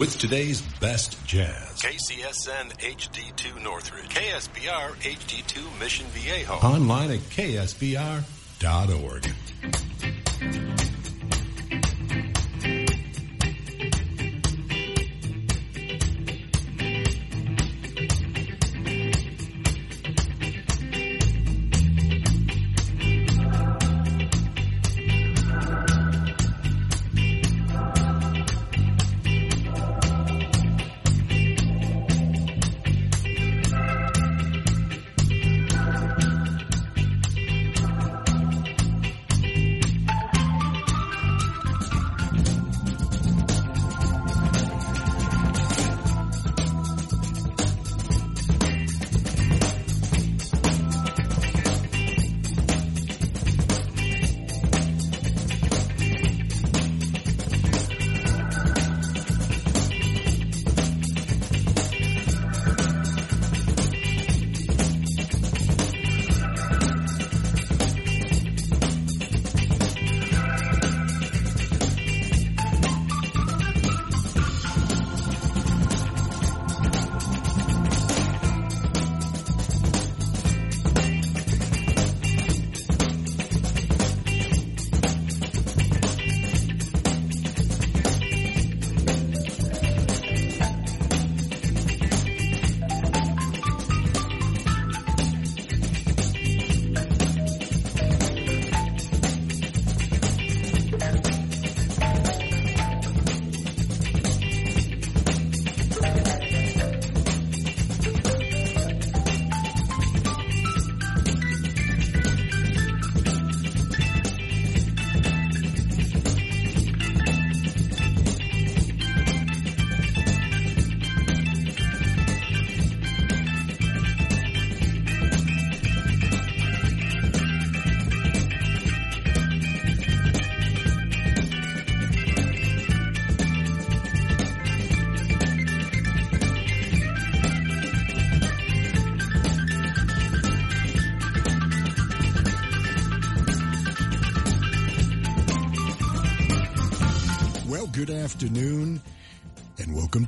with today's best jazz. KCSN HD2 Northridge, KSBR HD2 Mission Viejo. Online at ksbr.org.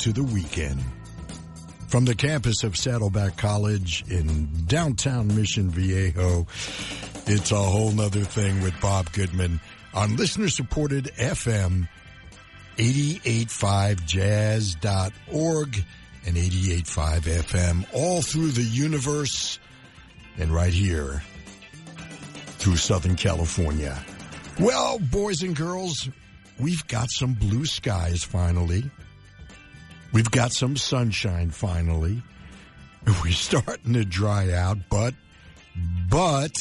and welcome to the weekend. From the campus of Saddleback College in downtown Mission Viejo, it's a whole nother thing with Bob Goodman on listener supported FM 885jazz.org and 885 FM all through the universe and right here through Southern California. Well, boys and girls, we've got some blue skies finally. We've got some sunshine finally. We're starting to dry out, but, but,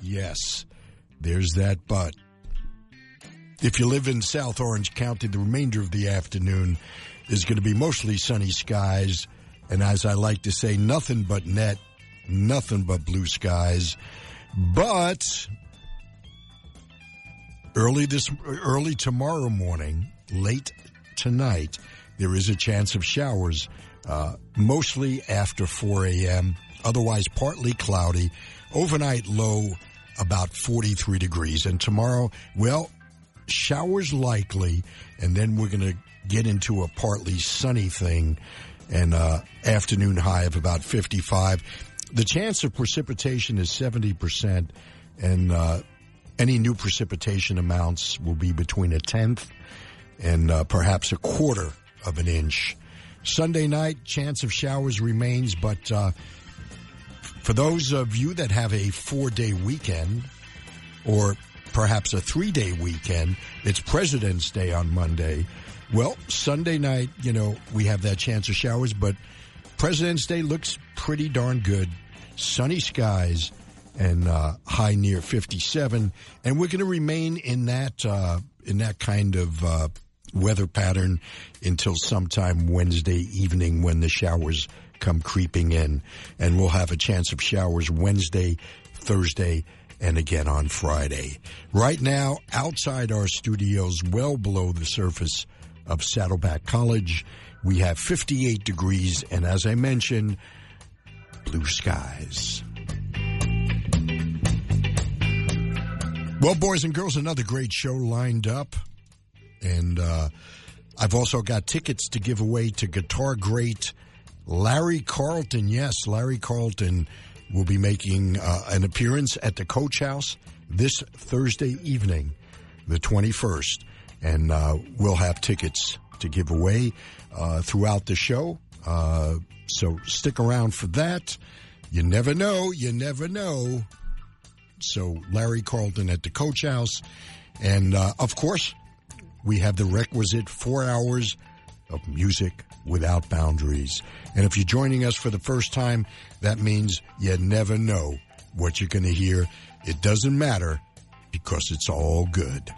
yes, there's that but. If you live in South Orange County, the remainder of the afternoon is going to be mostly sunny skies. And as I like to say, nothing but net, nothing but blue skies. But early this early tomorrow morning, late tonight, there is a chance of showers, uh, mostly after 4 a.m. Otherwise, partly cloudy. Overnight low about 43 degrees, and tomorrow, well, showers likely, and then we're going to get into a partly sunny thing, and uh, afternoon high of about 55. The chance of precipitation is 70 percent, and uh, any new precipitation amounts will be between a tenth and uh, perhaps a quarter of an inch. Sunday night, chance of showers remains, but uh, for those of you that have a four day weekend or perhaps a three day weekend, it's President's Day on Monday. Well, Sunday night, you know, we have that chance of showers, but President's Day looks pretty darn good. Sunny skies and uh, high near 57, and we're going to remain in that uh, in that kind of uh, weather pattern until sometime Wednesday evening when the showers come creeping in, and we'll have a chance of showers Wednesday, Thursday, and again on Friday. Right now, outside our studios, well below the surface of Saddleback College, we have 58 degrees, and as I mentioned, blue skies. Well, boys and girls, another great show lined up. And uh, I've also got tickets to give away to guitar great Larry Carlton. Yes, Larry Carlton will be making uh, an appearance at the Coach House this Thursday evening, the 21st. And uh, we'll have tickets to give away uh, throughout the show. Uh, so stick around for that. You never know. You never know. So Larry Carlton at the Coach House. And uh, of course, we have the requisite four hours of music without boundaries. And if you're joining us for the first time, that means you never know what you're going to hear. It doesn't matter because it's all good.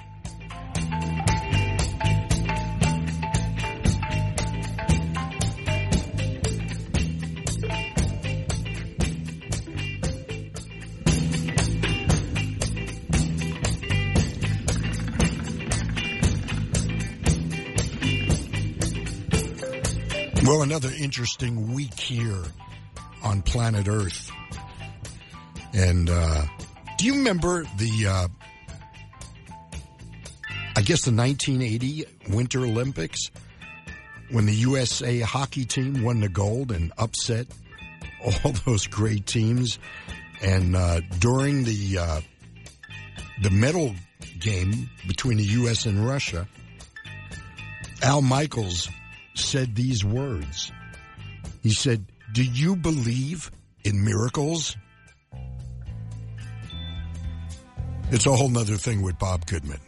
Well, another interesting week here on planet Earth. And uh, do you remember the, uh, I guess the 1980 Winter Olympics when the USA hockey team won the gold and upset all those great teams? And uh, during the uh, the medal game between the U.S. and Russia, Al Michaels said these words. He said, Do you believe in miracles? It's a whole nother thing with Bob Goodman.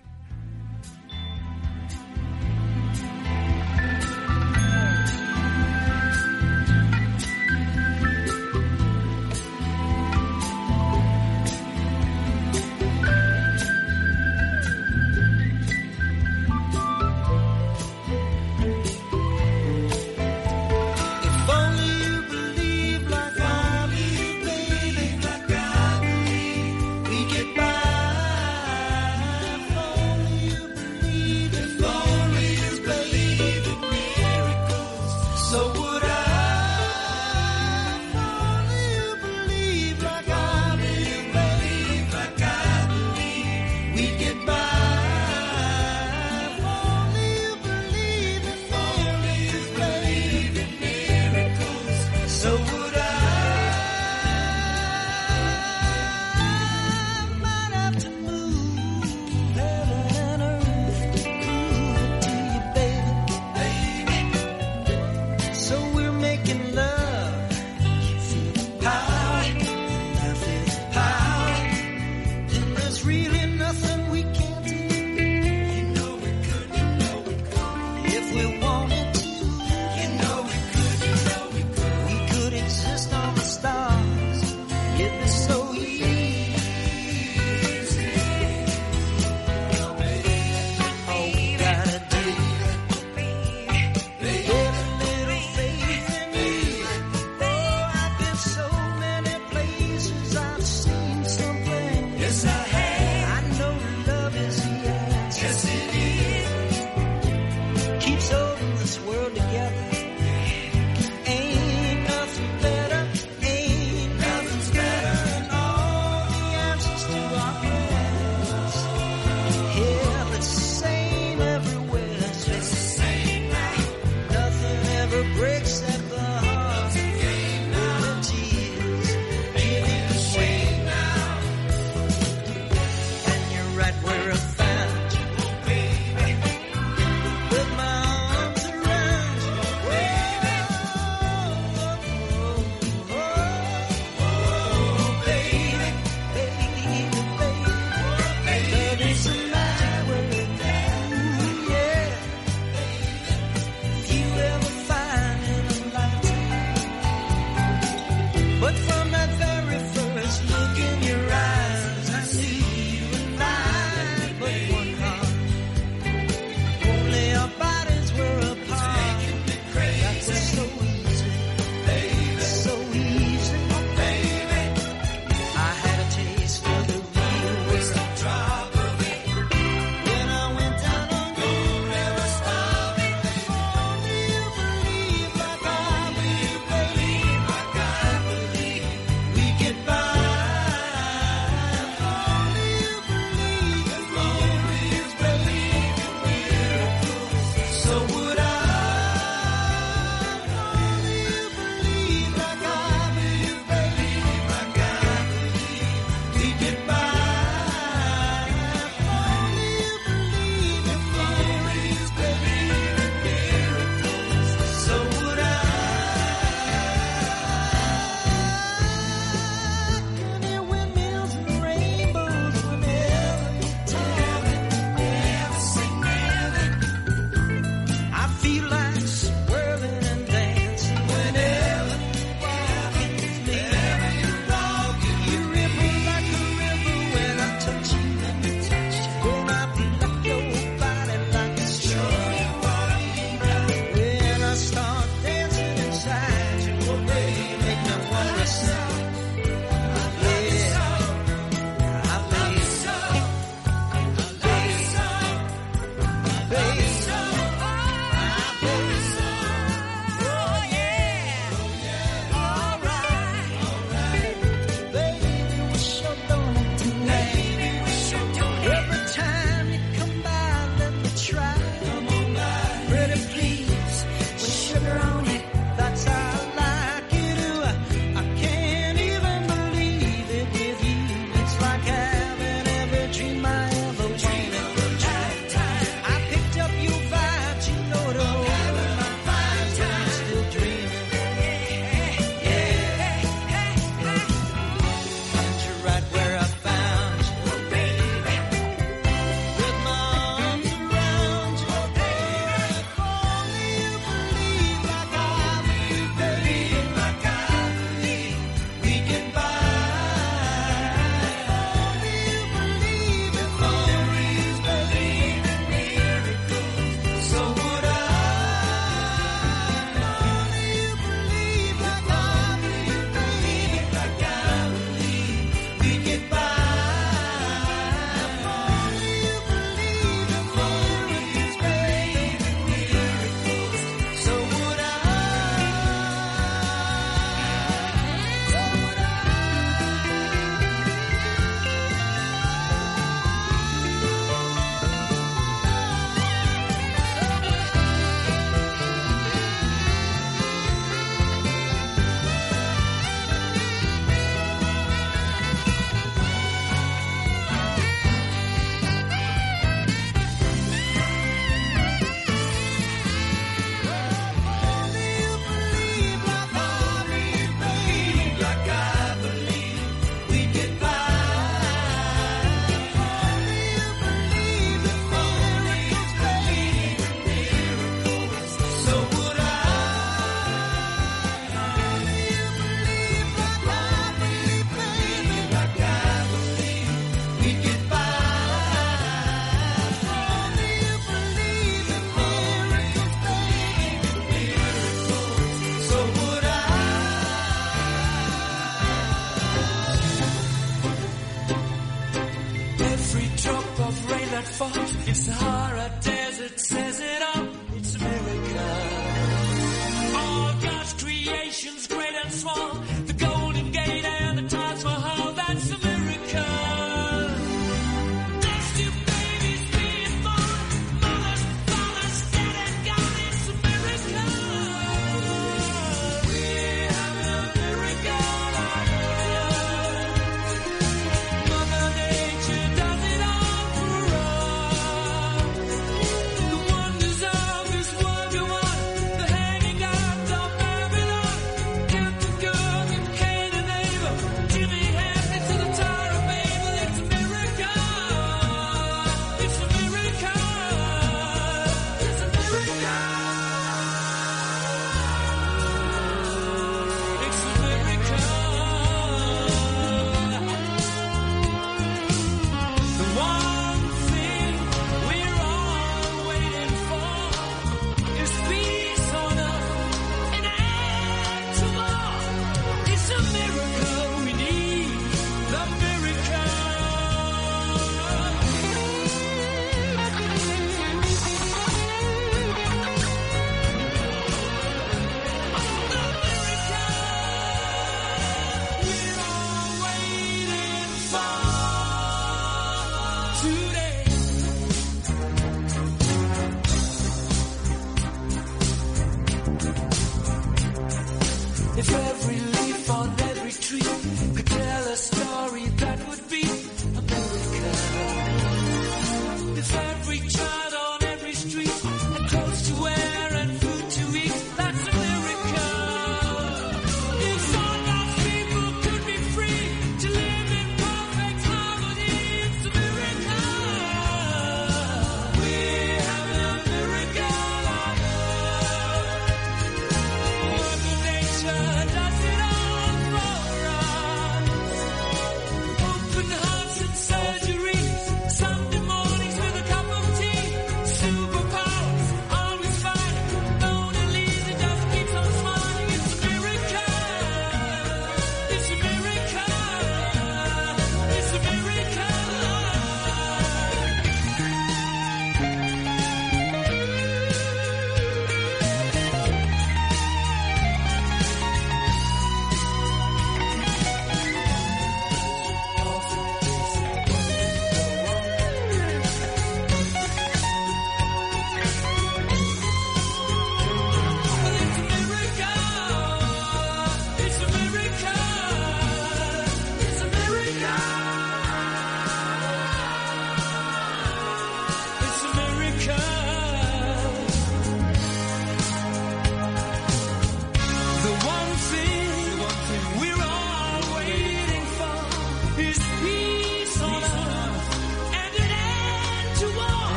So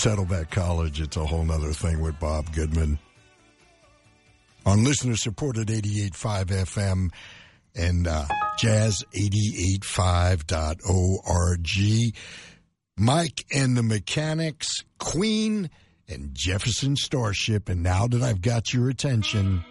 Saddleback College, it's a whole other thing with Bob Goodman. On listener supported 88.5 FM and uh, jazz885.org. Mike and the Mechanics, Queen, and Jefferson Starship. And now that I've got your attention,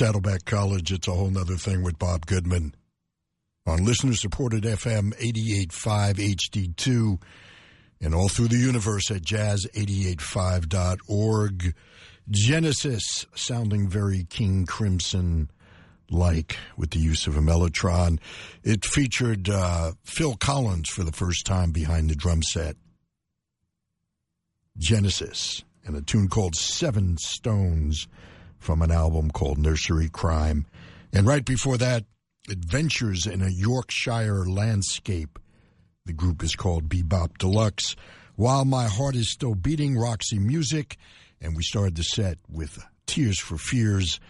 Saddleback College, it's a whole nother thing with Bob Goodman. On listener supported FM 88.5 HD2 and all through the universe at jazz885.org. Genesis sounding very King Crimson like with the use of a Mellotron. It featured uh, Phil Collins for the first time behind the drum set. Genesis and a tune called Seven Stones from an album called Nursery Cryme. And right before that, Adventures in a Yorkshire Landscape. The group is called Be Bop Deluxe. While My Heart is Still Beating, Roxy Music. And we started the set with Tears for Fears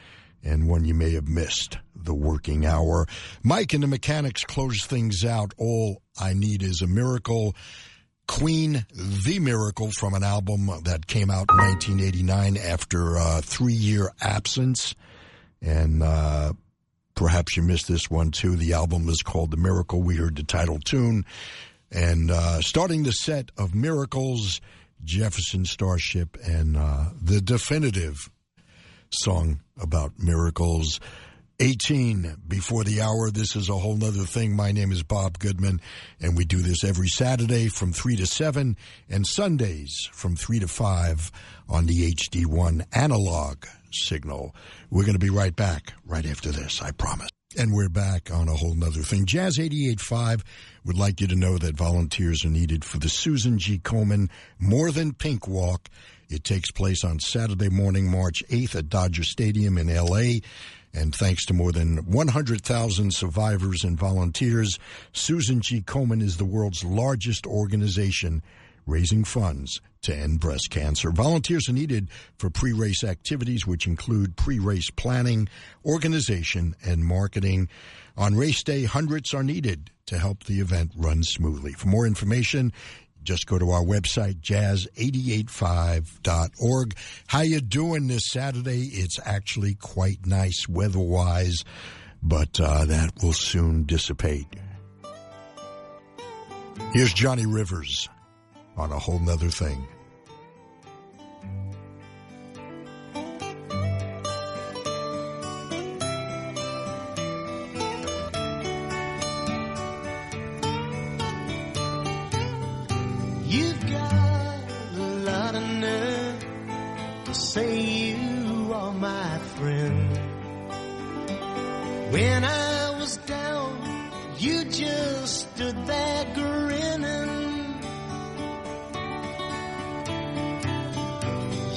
and one you may have missed, The Working Hour. Mike and the Mechanics close things out. All I Need is a Miracle. Queen, The Miracle from an album that came out in 1989 after a three year absence. And uh, perhaps you missed this one too. The album is called The Miracle. We heard the title tune. And uh, starting the set of Miracles, Jefferson Starship, and uh, the definitive song about miracles. 18 before the hour. This is a whole nother thing. My name is Bob Goodman, and we do this every Saturday from 3 to 7 and Sundays from 3 to 5 on the HD1 analog signal. We're going to be right back right after this, I promise. And we're back on a whole nother thing. Jazz 88.5 would like you to know that volunteers are needed for the Susan G. Komen More Than Pink Walk. It takes place on Saturday morning, March 8th at Dodger Stadium in L.A. And thanks to more than 100,000 survivors and volunteers, Susan G. Komen is the world's largest organization raising funds to end breast cancer. Volunteers are needed for pre race activities, which include pre race planning, organization, and marketing. On race day, hundreds are needed to help the event run smoothly. For more information, just go to our website jazz885.org how you doing this saturday? It's actually quite nice weather-wise but uh, that will soon dissipate. Here's johnny rivers on a whole nother thing When I was down, you just stood there grinning.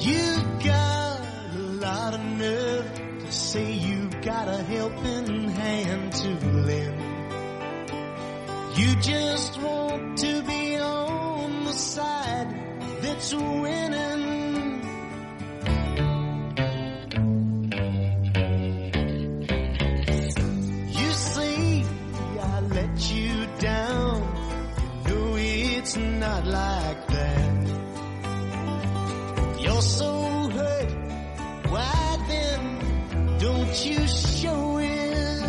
You got a lot of nerve to say you got a helping hand to lend. You just want to be on the side that's winning. not like that. You're so hurt. Why then don't you show it?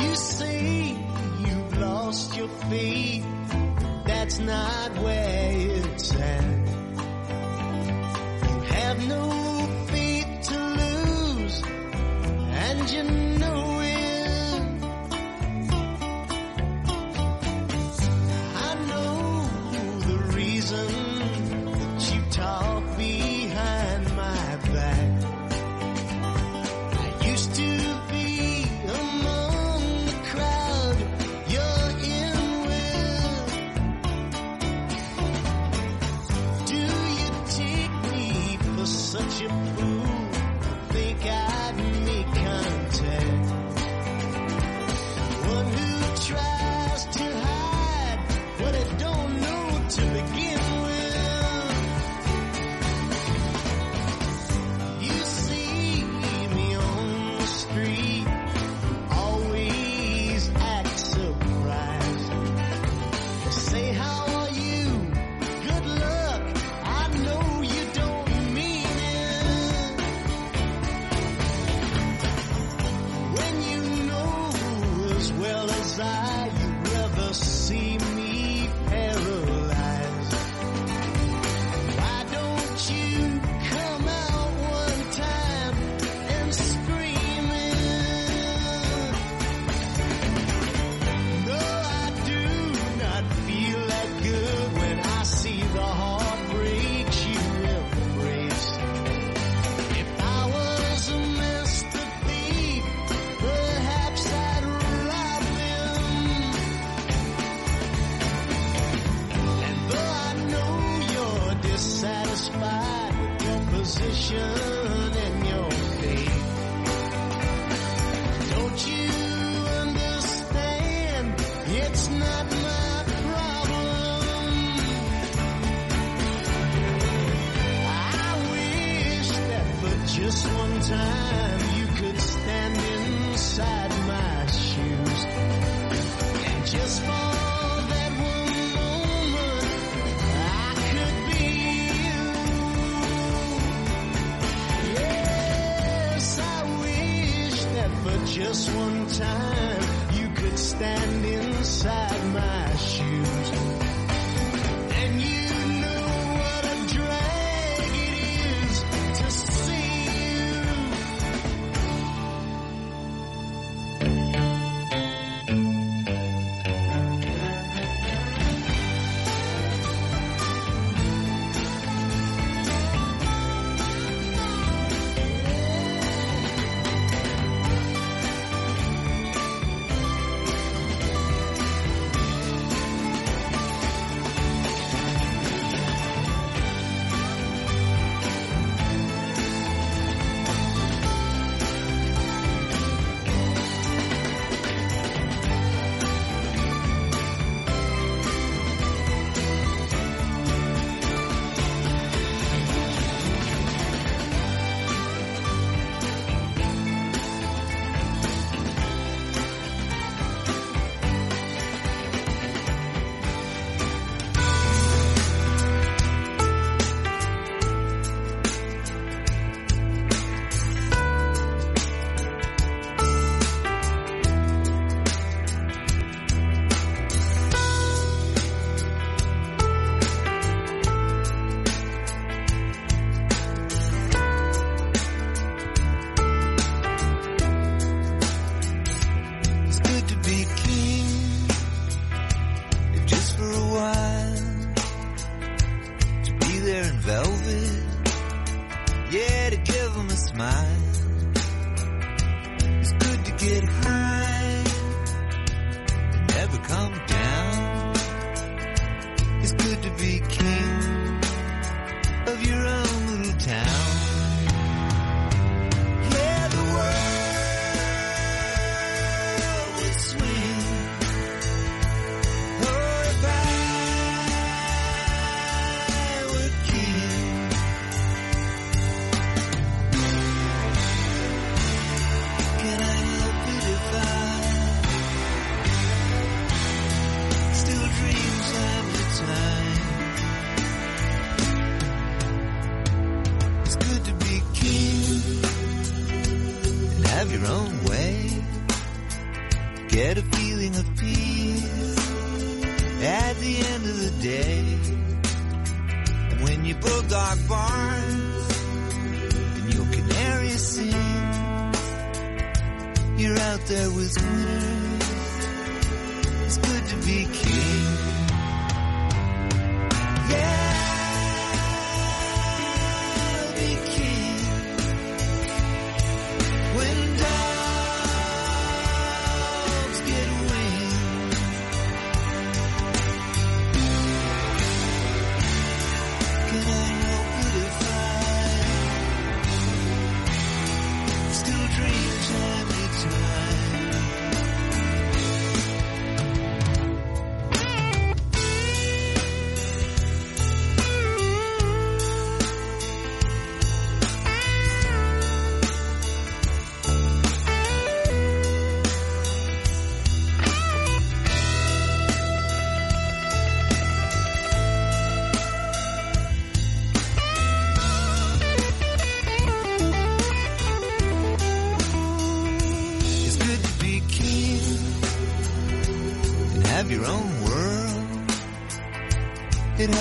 You say you've lost your faith. That's not where it's at.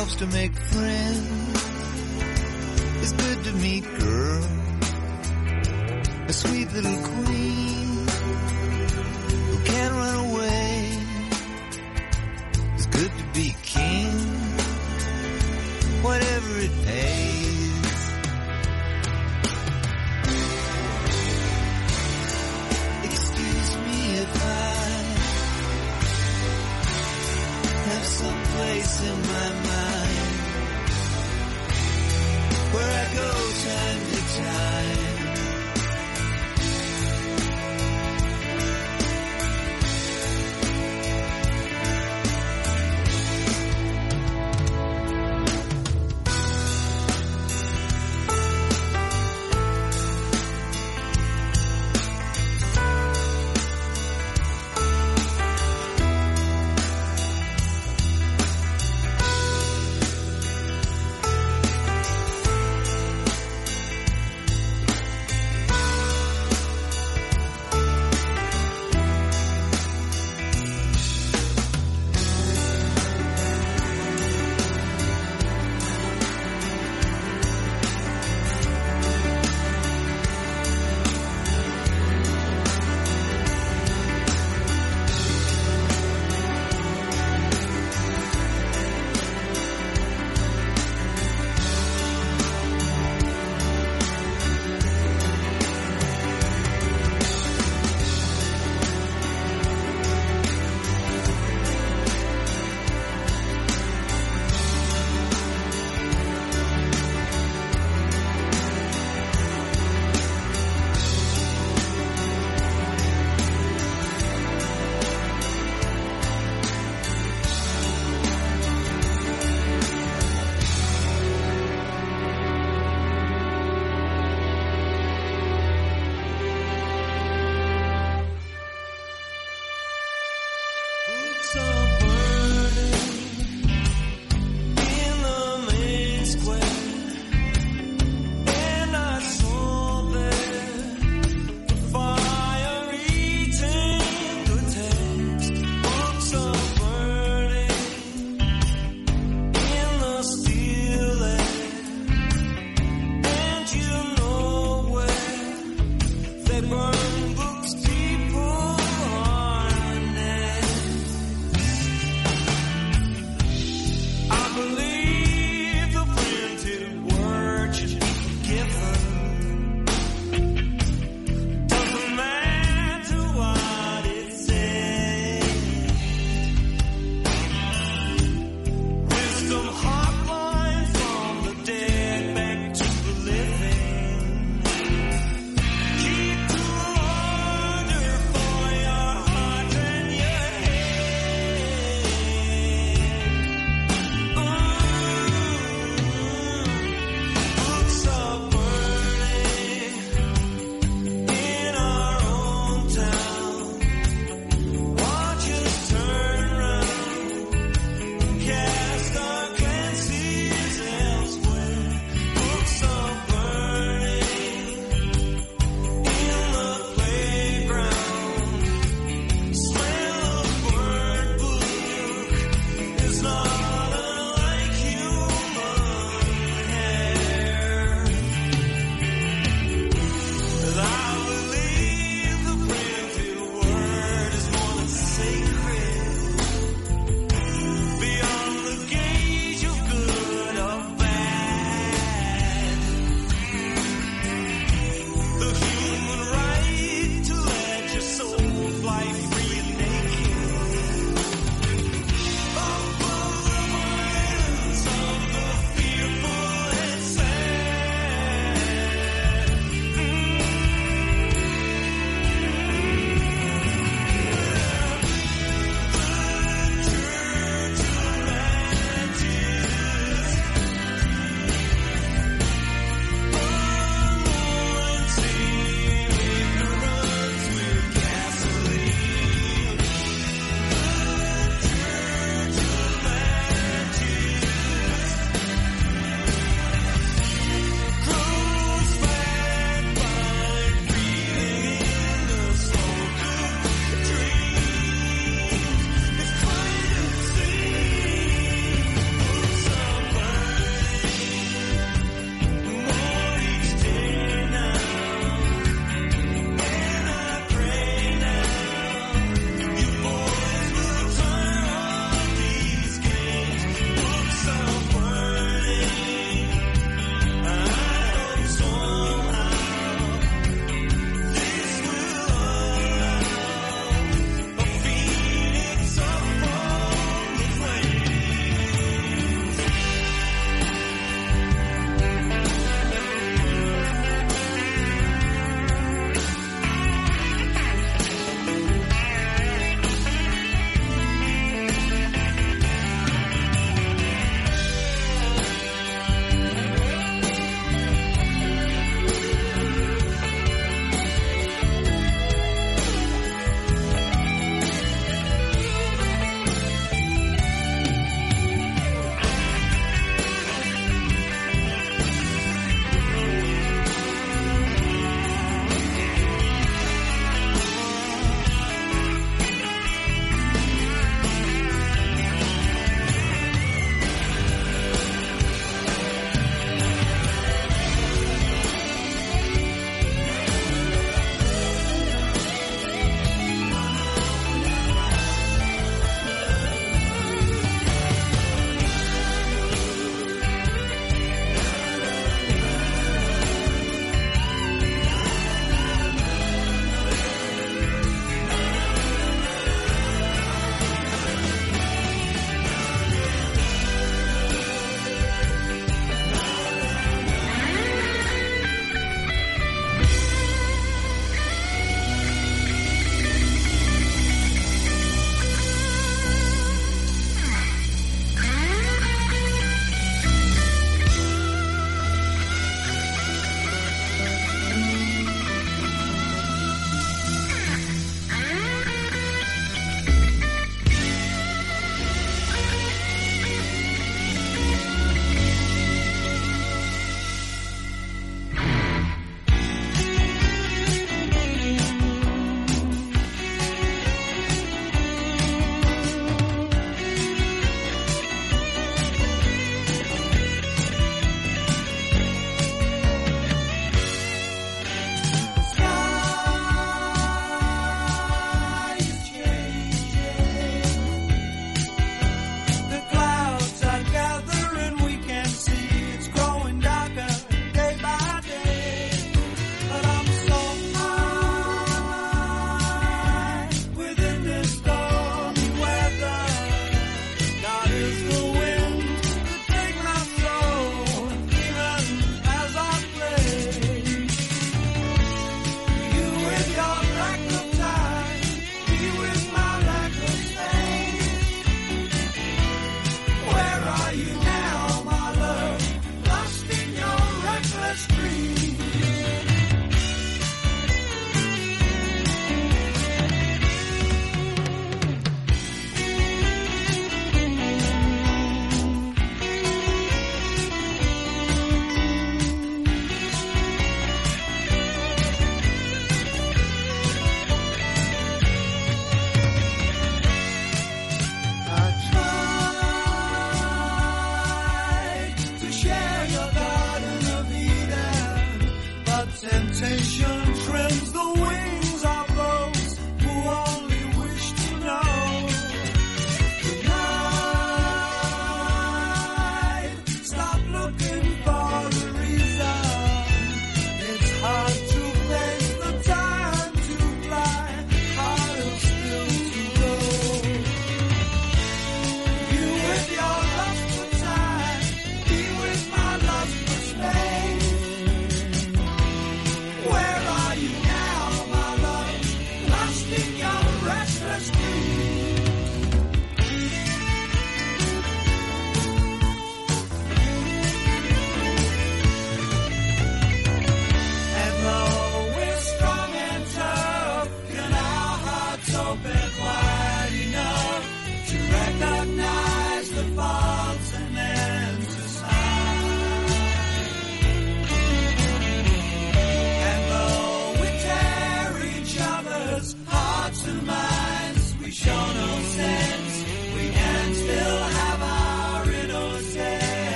Helps to make friends.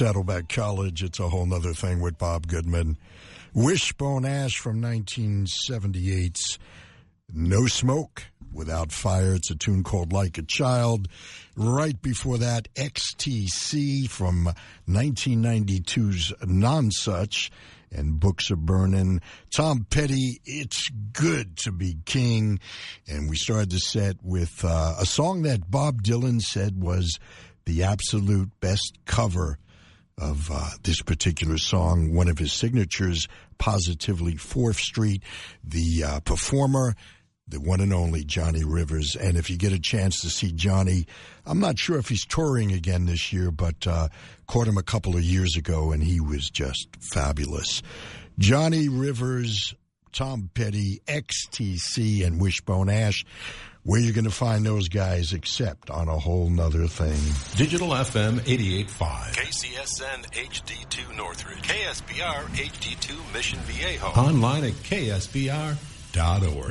Saddleback College, it's a whole other thing with Bob Goodman. Wishbone Ash from 1978's No Smoke Without Fire. It's a tune called Like a Child. Right before that, XTC from 1992's Nonsuch and Books are Burning. Tom Petty, It's Good to Be King. And we started the set with uh, a song that Bob Dylan said was the absolute best cover of uh, this particular song, one of his signatures, Positively Fourth Street. The uh, performer, the one and only Johnny Rivers. And if you get a chance to see Johnny, I'm not sure if he's touring again this year, but uh, caught him a couple of years ago and he was just fabulous. Johnny Rivers, Tom Petty, XTC, and Wishbone Ash. Where you're going to find those guys except on a whole nother thing? Digital FM 88.5. KCSN HD2 Northridge. KSBR HD2 Mission Viejo. Online at ksbr.org.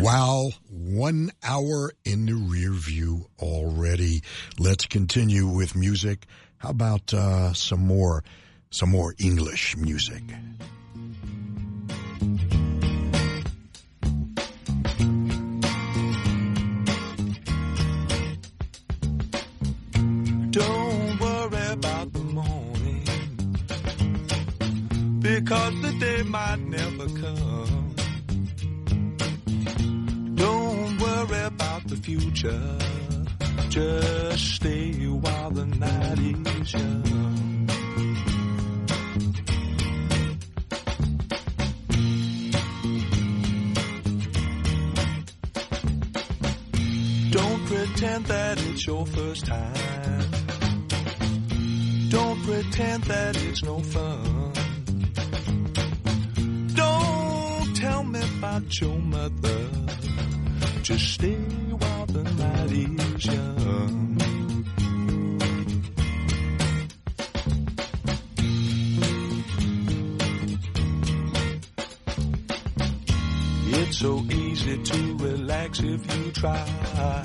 Wow, one hour in the rear view already. Let's continue with music. How about uh, some more, some more English music? Because the day might never come. Don't worry about the future. Just stay while the night is young. Don't pretend that it's your first time. Don't pretend that it's no fun. About your mother. Just stay while the night is young. It's so easy to relax if you try.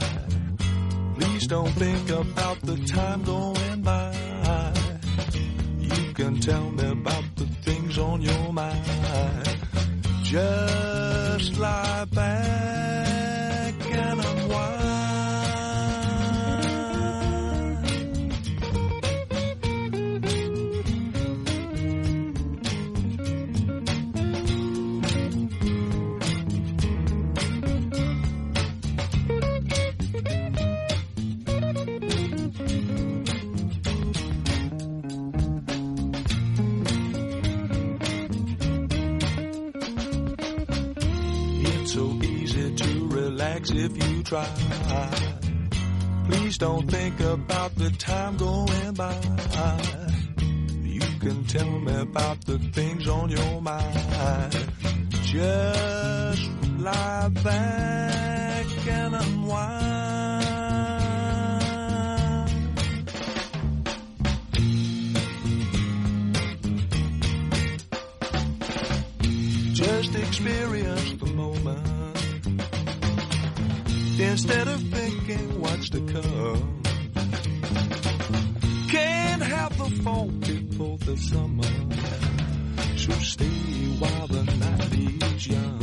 Please don't think about the time going by. You can tell me about the things on your mind. Just lie back if you try. Please don't think about the time going by. You can tell me about the things on your mind. Just lie back and unwind. Just experience the Instead of thinking what's to come. Can't have the fall before the summer. So stay while the night is young.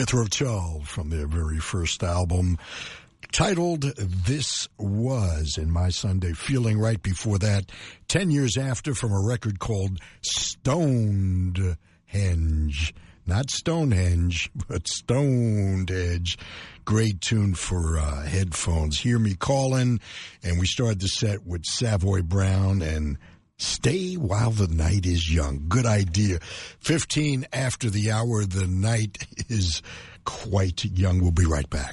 Jethro Tull from their very first album titled This Was in My Sunday Feeling right before that 10 years after from a record called Stoned Henge not Stonehenge but Stoned Edge. great tune for uh, headphones Hear Me Calling and we started the set with Savoy Brown and Stay while the night is young. Good idea. 15 after the hour, the night is quite young. We'll be right back.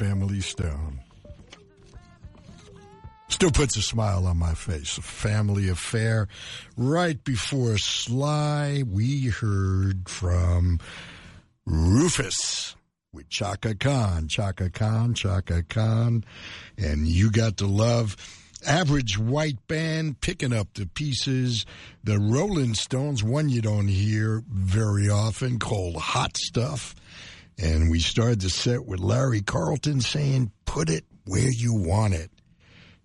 Family Stone. Still puts a smile on my face. A family affair. Right before Sly, we heard from Rufus with Chaka Khan. Chaka Khan, Chaka Khan. And you got to love. Average white band picking up the pieces. The Rolling Stones, one you don't hear very often, called Hot Stuff. And we started the set with Larry Carlton saying, put it where you want it.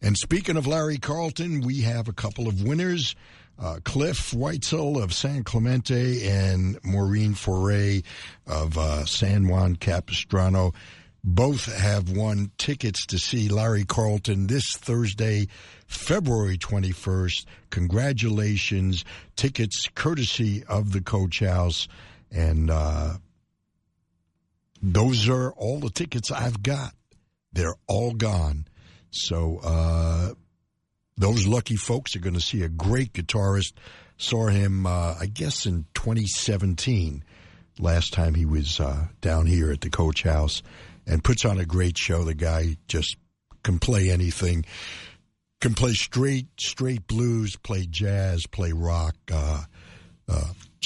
And speaking of Larry Carlton, we have a couple of winners. Uh, Cliff Weitzel of San Clemente and Maureen Foray of uh, San Juan Capistrano both have won tickets to see Larry Carlton this Thursday, February 21st. Congratulations. Tickets courtesy of the Coach House. And uh, those are all the tickets I've got. They're all gone. So uh, those lucky folks are going to see a great guitarist. Saw him, uh, I guess, in 2017, last time he was uh, down here at the Coach House, and puts on a great show. The guy just can play anything. Can play straight, straight blues, play jazz, play rock.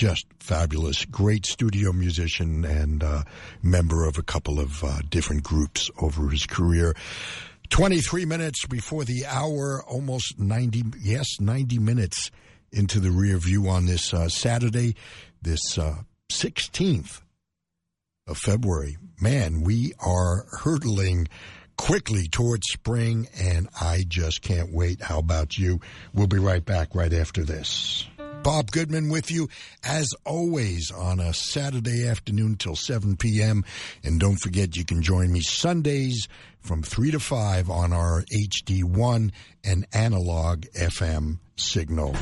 Uh, uh, just fabulous. Great studio musician and uh, member of a couple of uh, different groups over his career. 23 minutes before the hour, almost 90, yes, 90 minutes into the rear view on this uh, Saturday, this uh, 16th of February. Man, we are hurtling quickly towards spring, and I just can't wait. How about you? We'll be right back right after this. Bob Goodman with you, as always, on a Saturday afternoon till 7 p.m. And don't forget, you can join me Sundays from 3 to 5 on our HD1 and analog FM signal.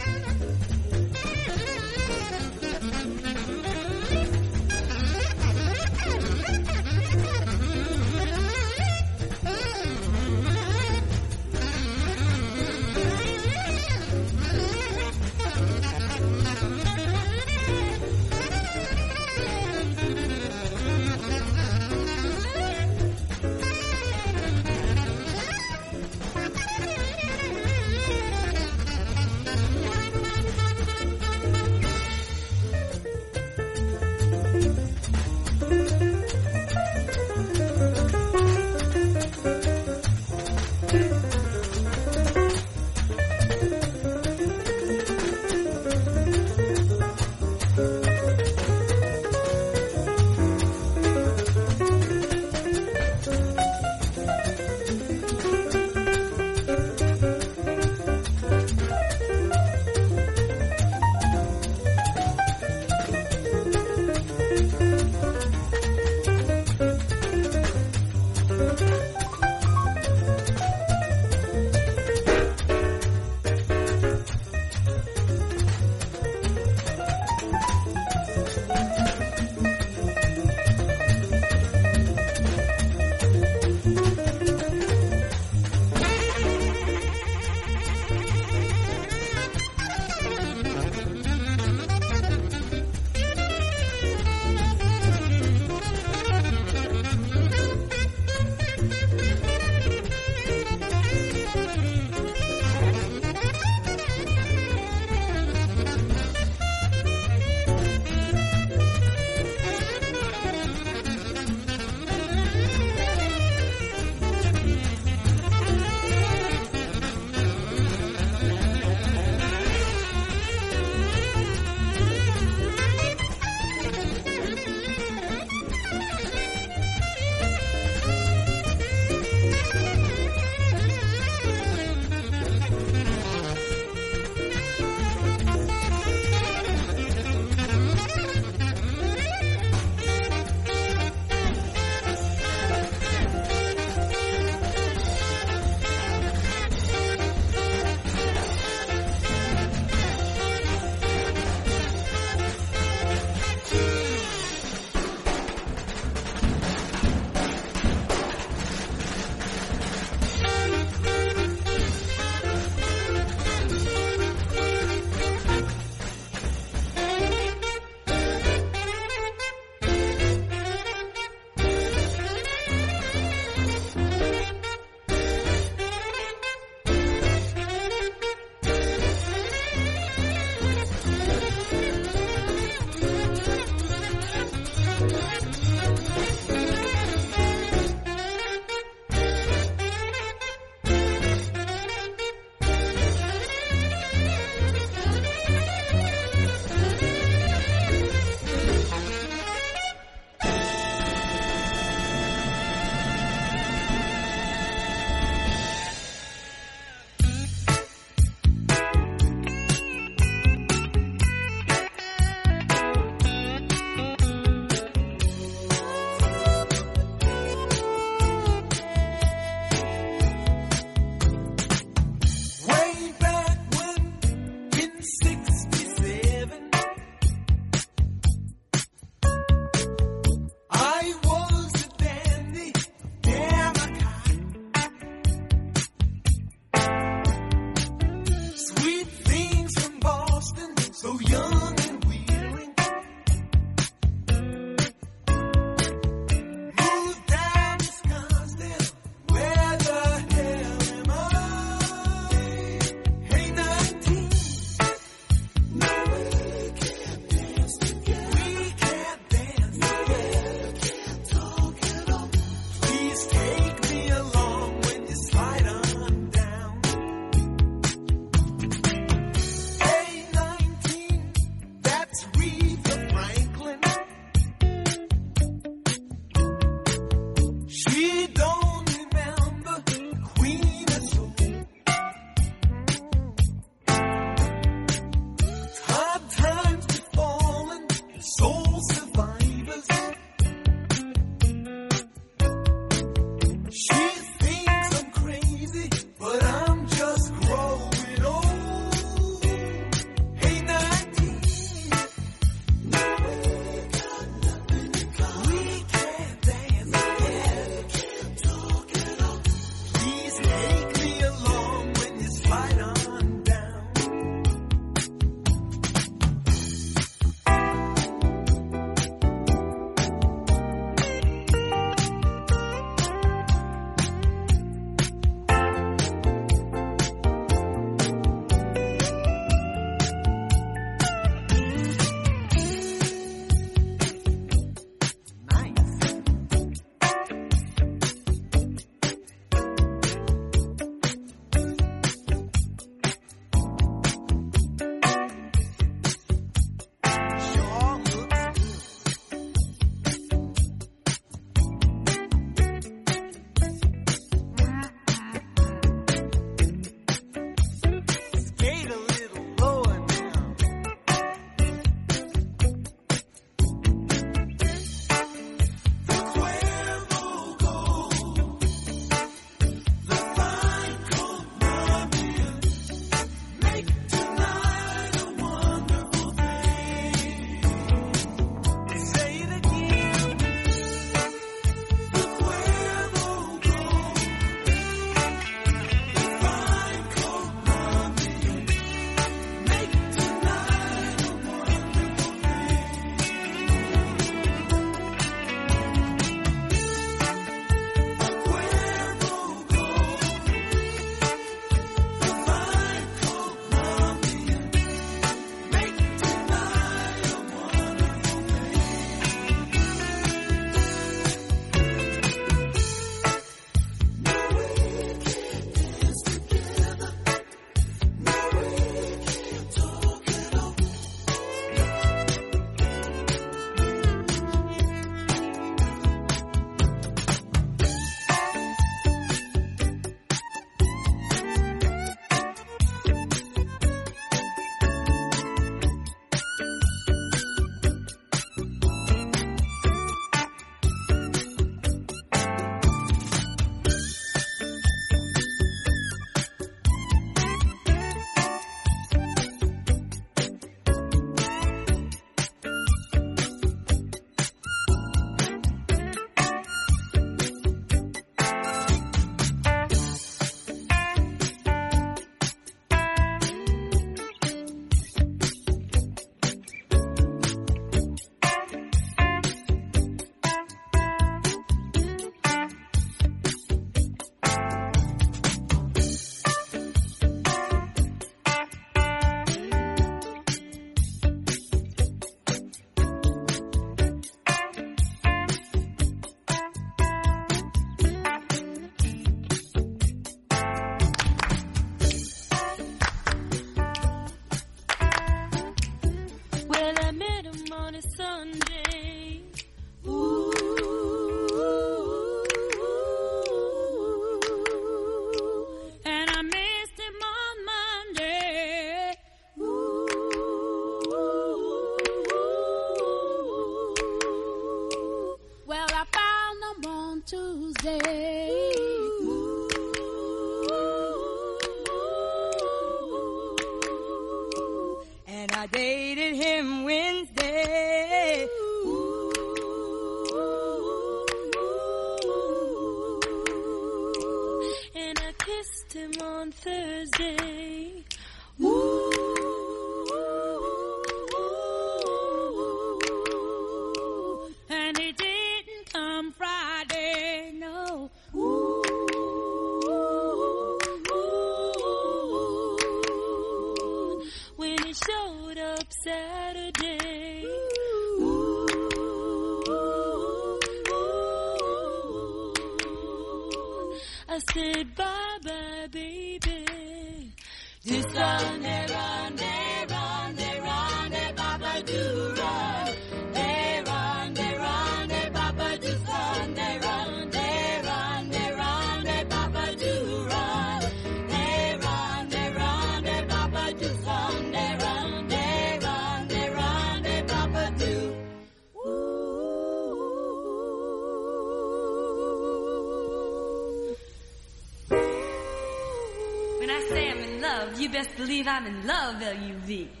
Believe I'm in love, L-U-V.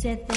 Said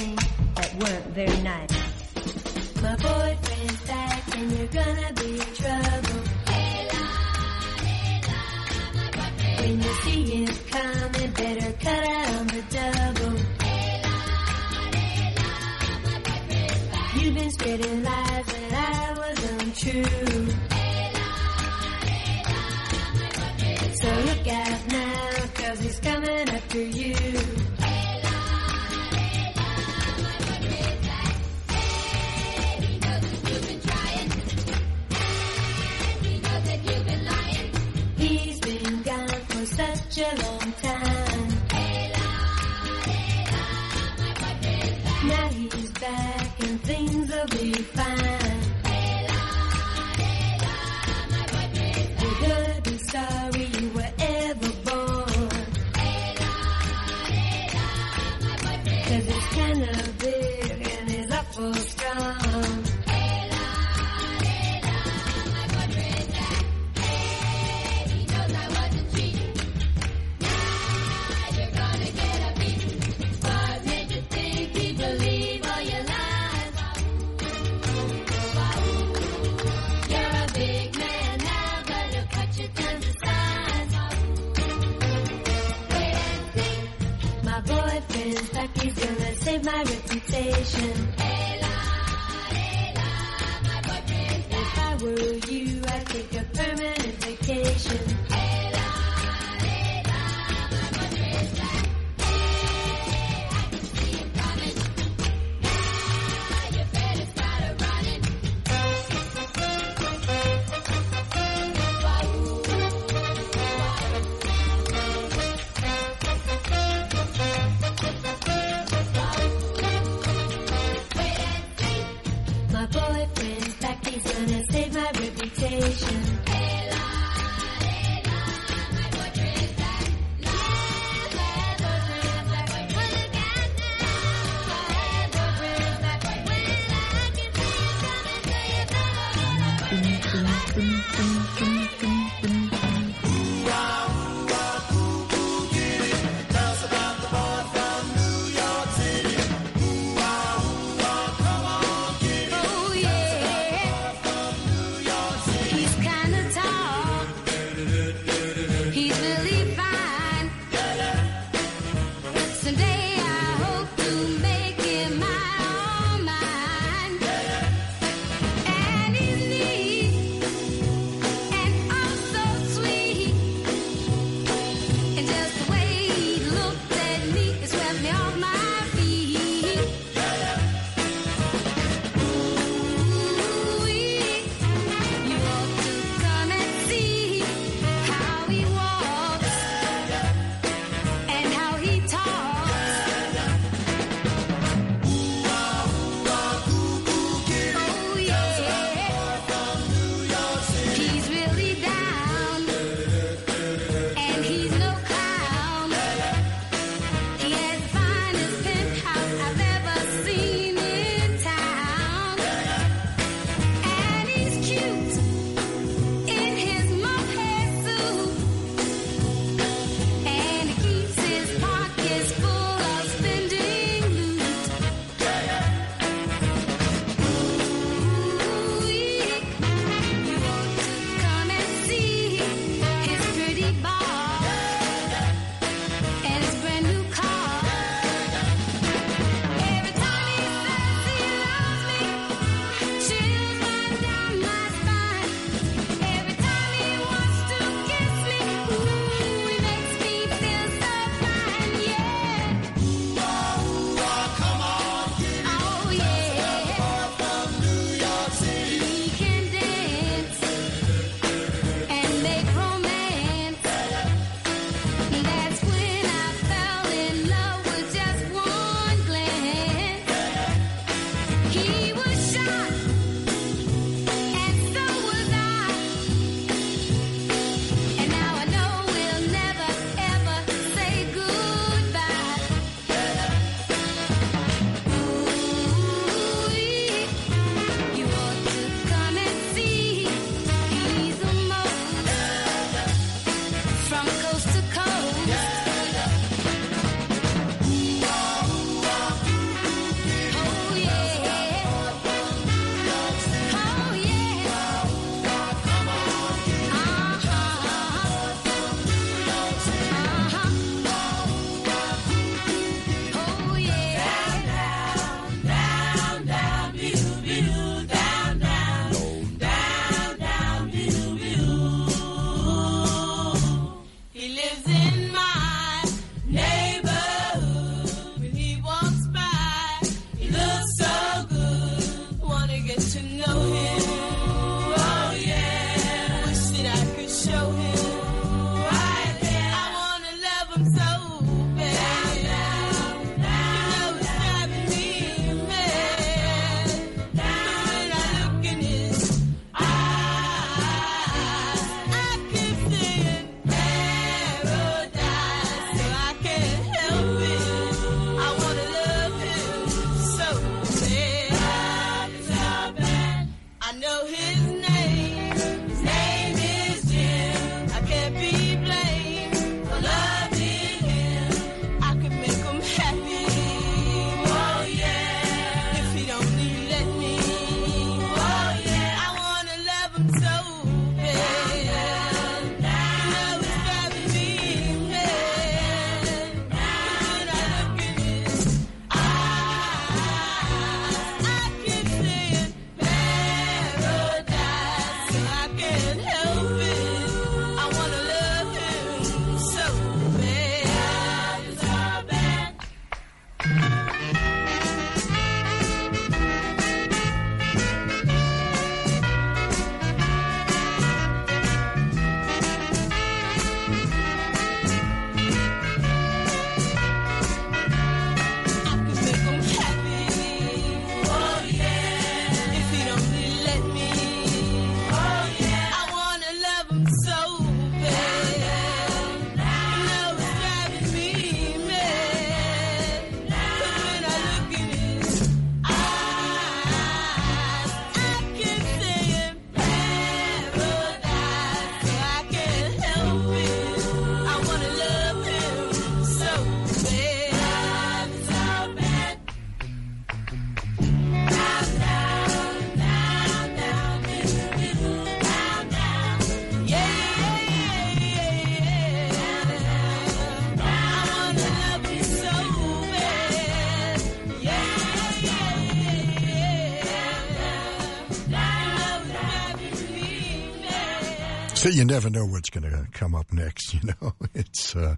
you never know what's going to come up next. You know, it's uh,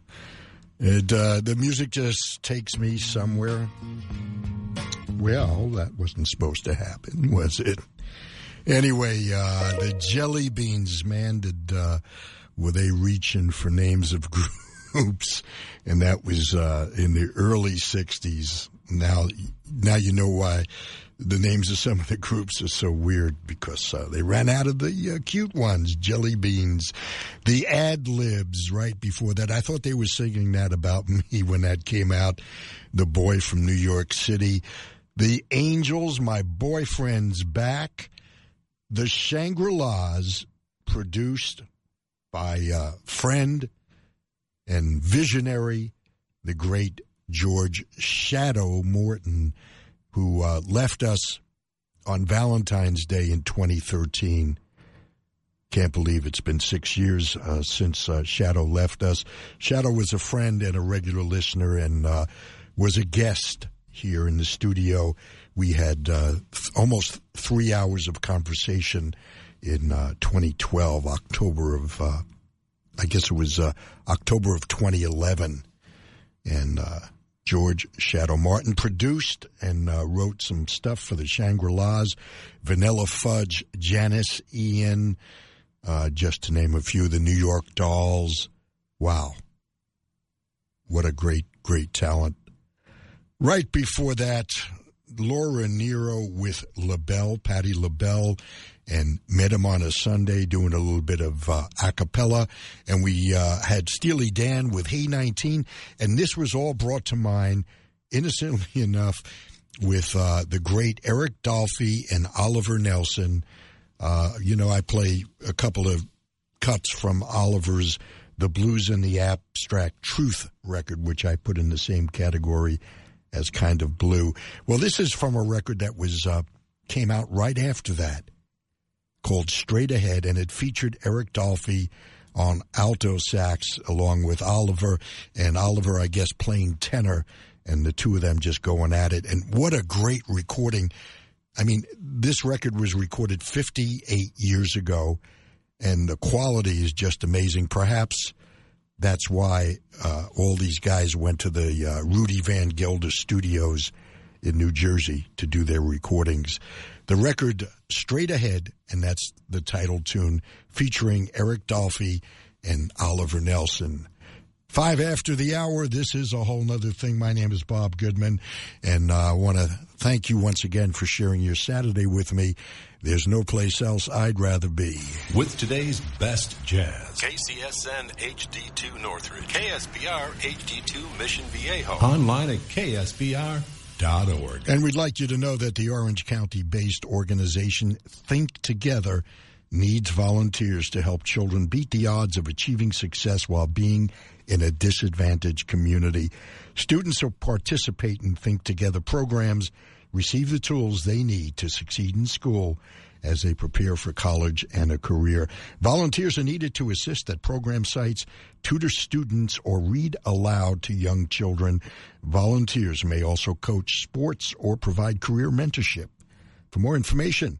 it uh, the music just takes me somewhere. Well, that wasn't supposed to happen, was it? Anyway, uh, the Jelly Beans, man, did uh, were they reaching for names of groups? And that was uh, in the early '60s. Now, now you know why the names of some of the groups are so weird because uh, they ran out of the uh, cute ones, Jelly Beans. The ad libs right before that, I thought they were singing that about me when that came out. The boy from New York City. The Angels, my boyfriend's back. The Shangri-Las, produced by uh, friend and visionary, the great George Shadow Morton who uh, left us on Valentine's Day in 2013. Can't believe it's been six years uh, since uh, Shadow left us. Shadow was a friend and a regular listener and uh, was a guest here in the studio. We had uh, th- almost three hours of conversation in uh, 2012, October of, I guess it was October of 2011. And uh, George Shadow Morton produced and uh, wrote some stuff for the Shangri-Las, Vanilla Fudge, Janis Ian, uh, just to name a few, the New York Dolls. Wow. What a great, great talent. Right before that, Laura Nyro with LaBelle, Patti LaBelle, and met him on a Sunday doing a little bit of uh, a cappella. And we uh, had Steely Dan with Hey 19. And this was all brought to mind, innocently enough, with uh, the great Eric Dolphy and Oliver Nelson. Uh, you know, I play a couple of cuts from Oliver's The Blues and the Abstract Truth record, which I put in the same category as kind of blue. Well, this is from a record that was uh, came out right after that called Straight Ahead, and it featured Eric Dolphy on alto sax along with Oliver, and Oliver, I guess, playing tenor, and the two of them just going at it. And what a great recording! I mean, this record was recorded 58 years ago, and the quality is just amazing. Perhaps that's why uh, all these guys went to the uh, Rudy Van Gelder studios in New Jersey to do their recordings. The record Straight Ahead, and that's the title tune, featuring Eric Dolphy and Oliver Nelson. Five after the hour, this is a whole nother thing. My name is Bob Goodman, and uh, I want to thank you once again for sharing your Saturday with me. There's no place else I'd rather be. With today's best jazz. KCSN HD2 Northridge. KSBR HD2 Mission Viejo. Online at ksbr.org. And we'd like you to know that the Orange County based organization Think Together needs volunteers to help children beat the odds of achieving success while being in a disadvantaged community. Students who participate in Think Together programs receive the tools they need to succeed in school as they prepare for college and a career. Volunteers are needed to assist at program sites, tutor students, or read aloud to young children. Volunteers may also coach sports or provide career mentorship. For more information,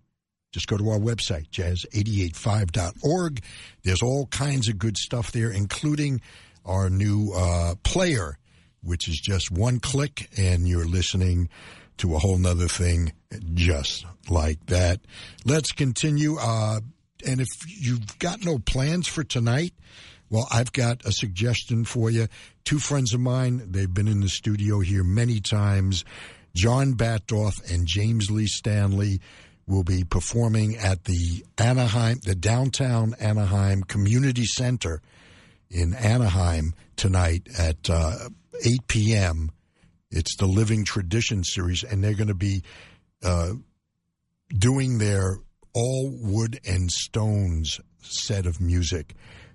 just go to our website, jazz885.org. There's all kinds of good stuff there, including our new uh, player, which is just one click and you're listening to a whole nother thing just like that. Let's continue. Uh, and if you've got no plans for tonight, well, I've got a suggestion for you. Two friends of mine, they've been in the studio here many times. John Batdorf and James Lee Stanley will be performing at the Anaheim, the downtown Anaheim Community Center in Anaheim tonight at uh, 8 p.m. It's the Living Tradition series, and they're going to be uh, doing their all wood and stones set of music.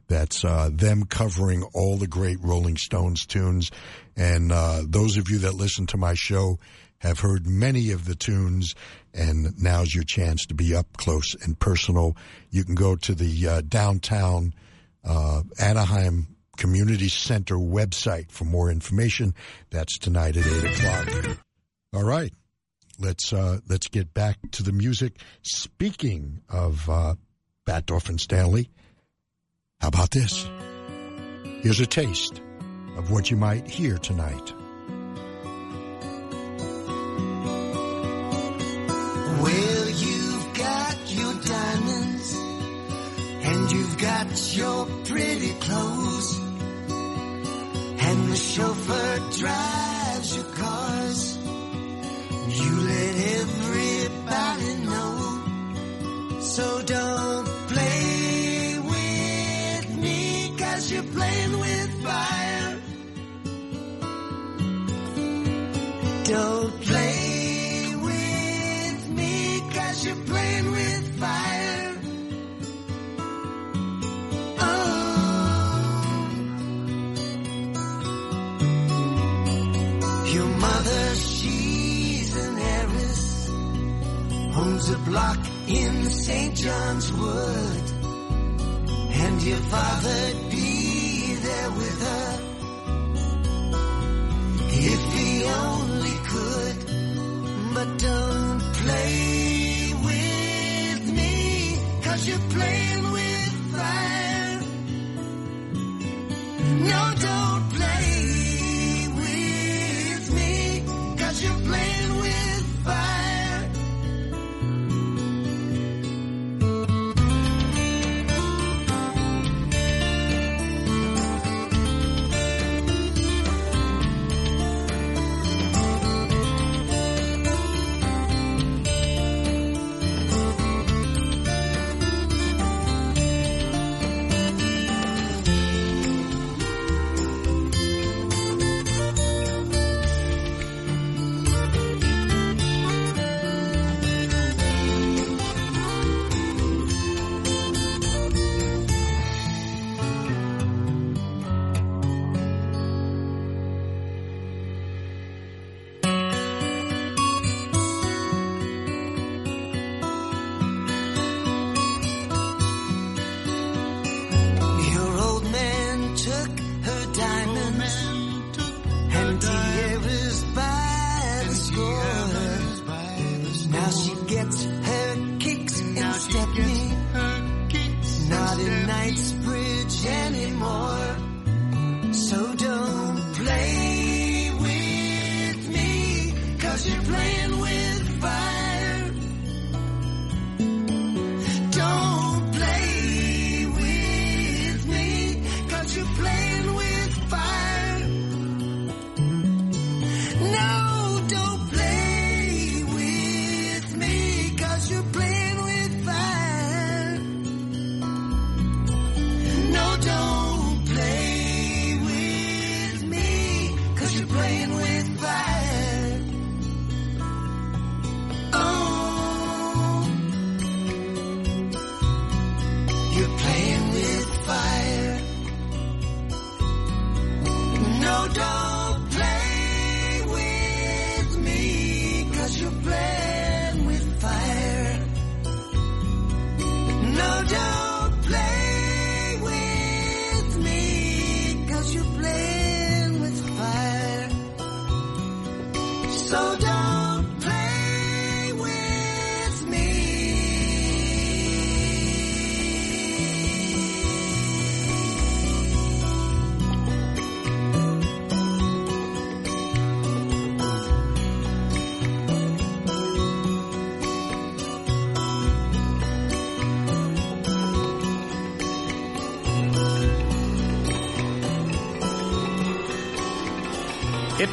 That's uh, them covering all the great Rolling Stones tunes. And uh, those of you that listen to my show have heard many of the tunes, and now's your chance to be up close and personal. You can go to the uh, downtown uh, Anaheim Community Center website for more information. That's tonight at eight o'clock. All right, let's uh, let's get back to the music. Speaking of uh, Batdorf and Stanley, How about this? Here's a taste of what you might hear tonight. Well, you've got your diamonds and you've got your pretty clothes John's Wood. And your father'd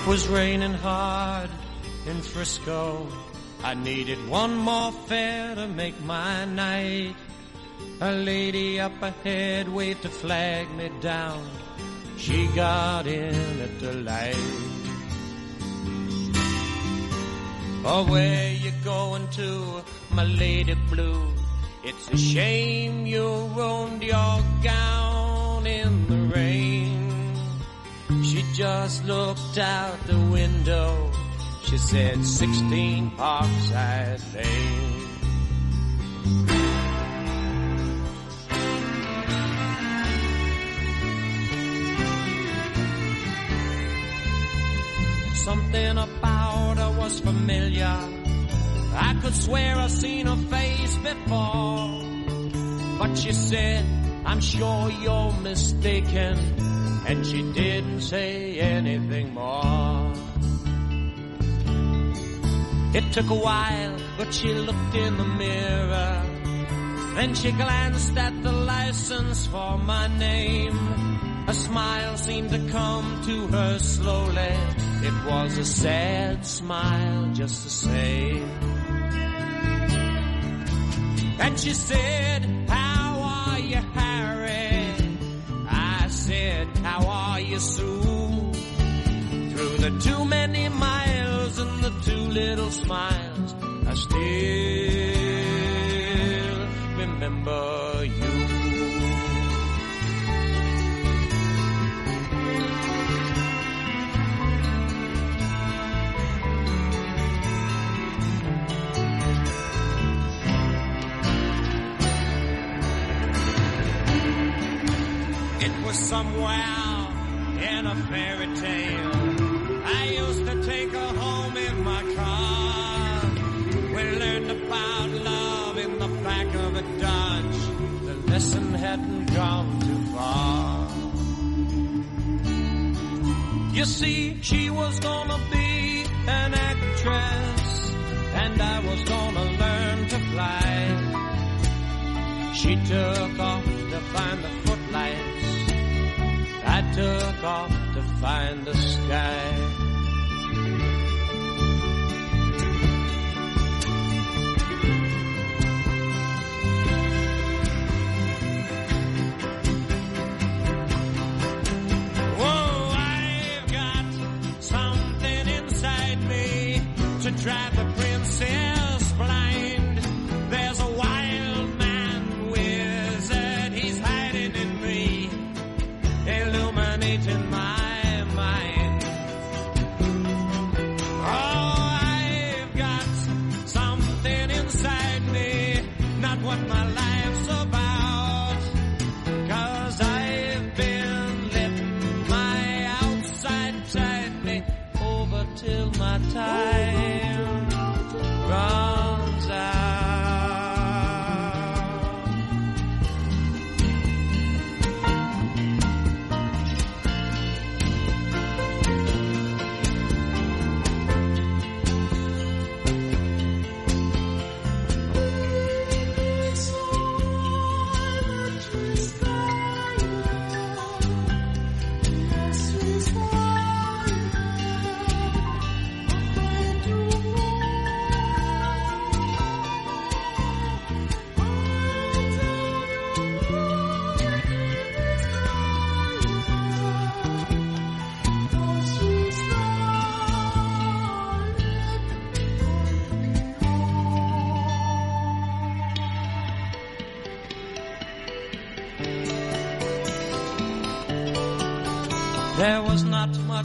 was raining hard in Frisco. I needed one more fare to make my night. A lady up ahead waved to flag me down. She got in at the light. Oh, where you going to, my lady blue? It's a shame you ruined your gown in the rain. She just looked out. She said 16 Parkside Lane. Something about her was familiar. I could swear I seen her face before. But she said, I'm sure you're mistaken. And she didn't say anything more. It took a while, but she looked in the mirror. Then she glanced at the license for my name. A smile seemed to come to her slowly. It was a sad smile just the same. And she said, How are you, Harry? I said, How are you, Sue? Through the too many miles and the two little smiles, I still remember you. It was somewhere in a fairy tale. Hadn't gone too far. You see, she was gonna be an actress, and I was gonna learn to fly. She took off to find the footlights. I took off to find the sky. Drive the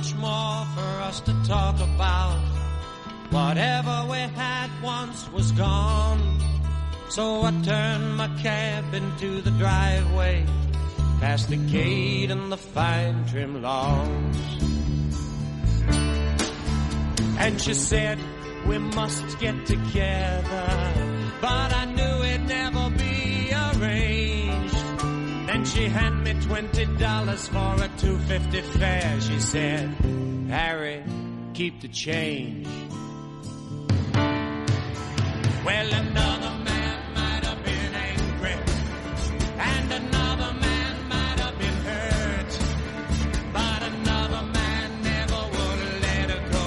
much more for us to talk about. Whatever we had once was gone. So I turned my cab into the driveway, past the gate and the fine trim lawns. And she said, we must get together. But I knew it'd never be arranged. Then she handed me twenty dollars for a two fifty fare. She said, Harry, keep the change. Well, another man might have been angry, and another man might have been hurt, but another man never would let her go.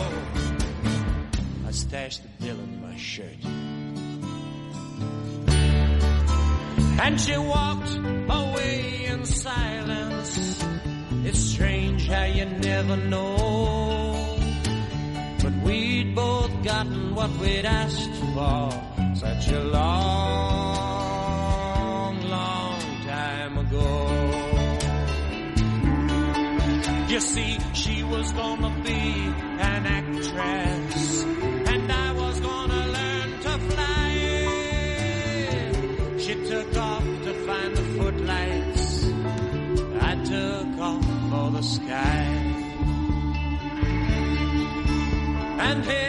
I stashed the bill in my shirt. And she walked we'd asked for such a long, long time ago. You see, she was gonna be an actress, and I was gonna learn to fly. She took off to find the footlights. I took off for the sky. And here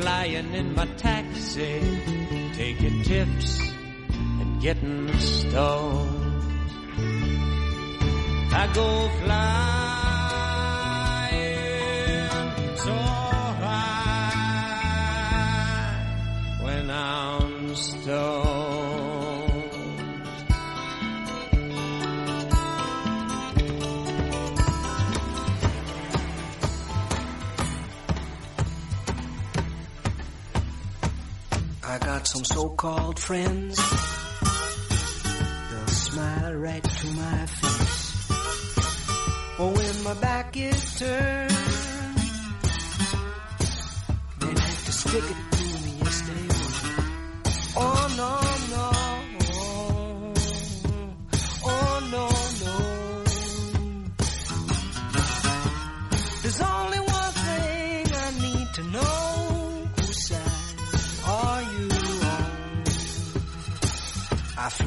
flying in my taxi, taking tips and getting stoned. I go flying so high when I'm stoned. from so-called friends. They'll smile right to my face. Oh, when my back is turned, then I have to stick it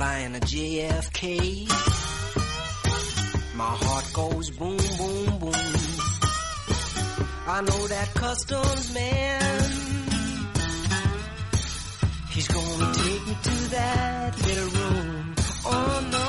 flying a JFK. My heart goes boom, boom, boom. I know that customs man. He's gonna take me to that little room oh, on the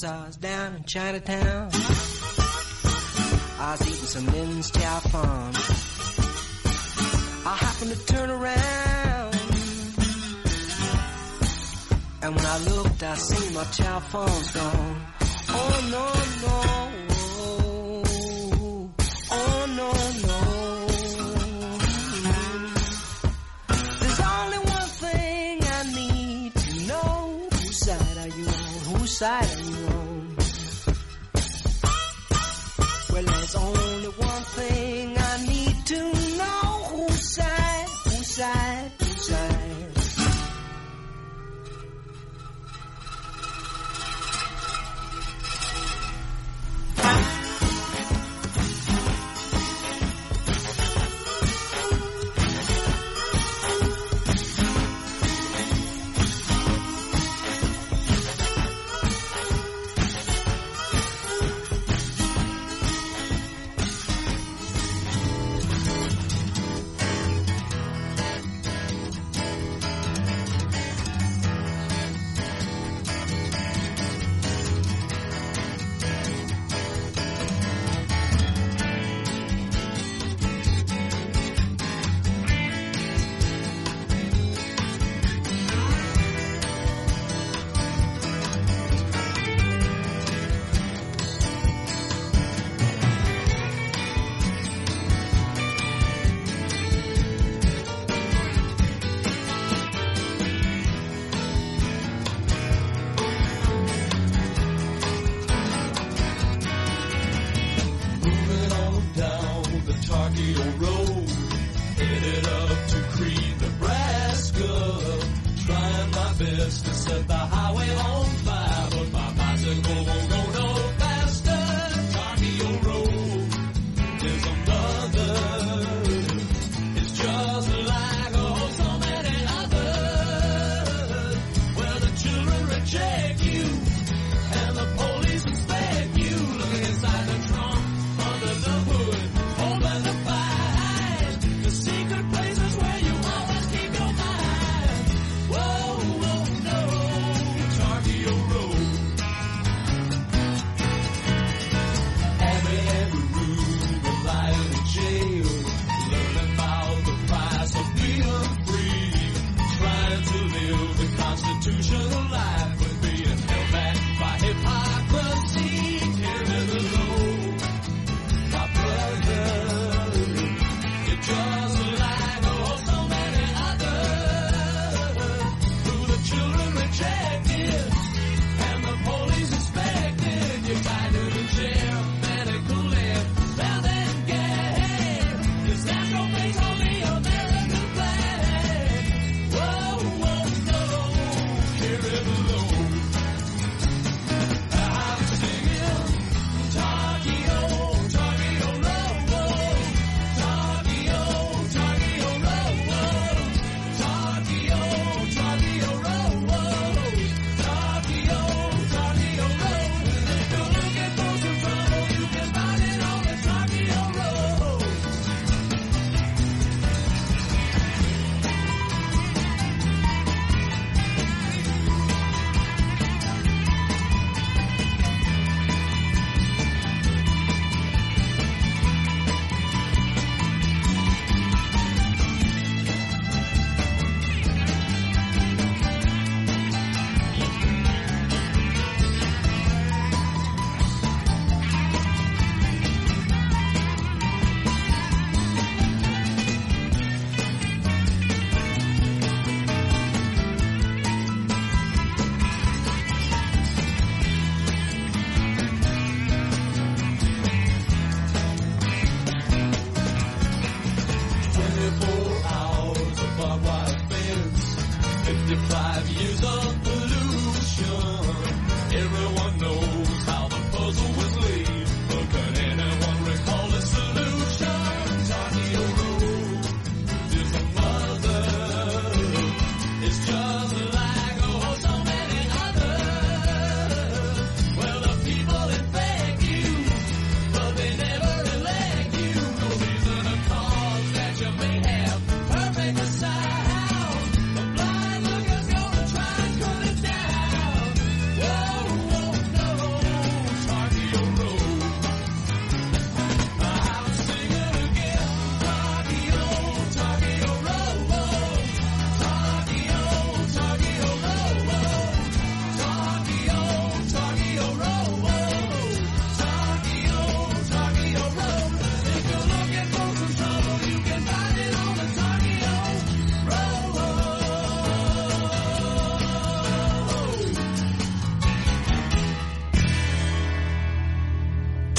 once I was down in Chinatown. I was eating some men's Chow Fun. I happened to turn around. And when I looked, I seen my Chow Fun's gone. Oh no, no.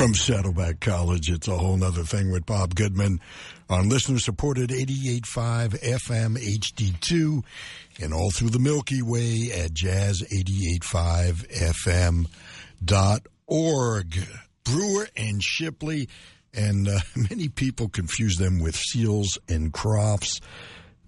From Saddleback College, it's a whole nother thing with Bob Goodman on listener supported 88.5 FM HD2 and all through the Milky Way at jazz885fm dot org. Brewer and Shipley, and uh, many people confuse them with Seals and Crofts.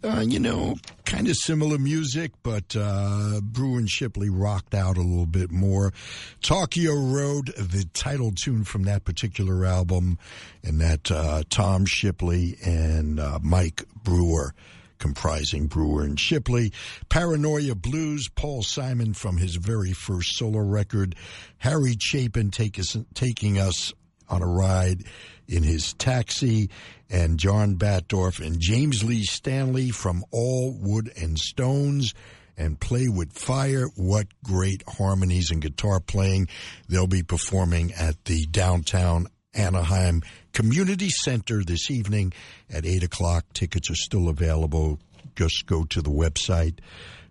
Uh, you know, kind of similar music, but uh, Brewer and Shipley rocked out a little bit more. Tokyo Road, the title tune from that particular album, and that uh, Tom Shipley and uh, Mike Brewer comprising Brewer and Shipley. Paranoia Blues, Paul Simon from his very first solo record. Harry Chapin take us, taking us on a ride in his taxi, and John Batdorf and James Lee Stanley from All Wood and Stones and Play with Fire. What great harmonies and guitar playing. They'll be performing at the downtown Anaheim Community Center this evening at 8 o'clock. Tickets are still available. Just go to the website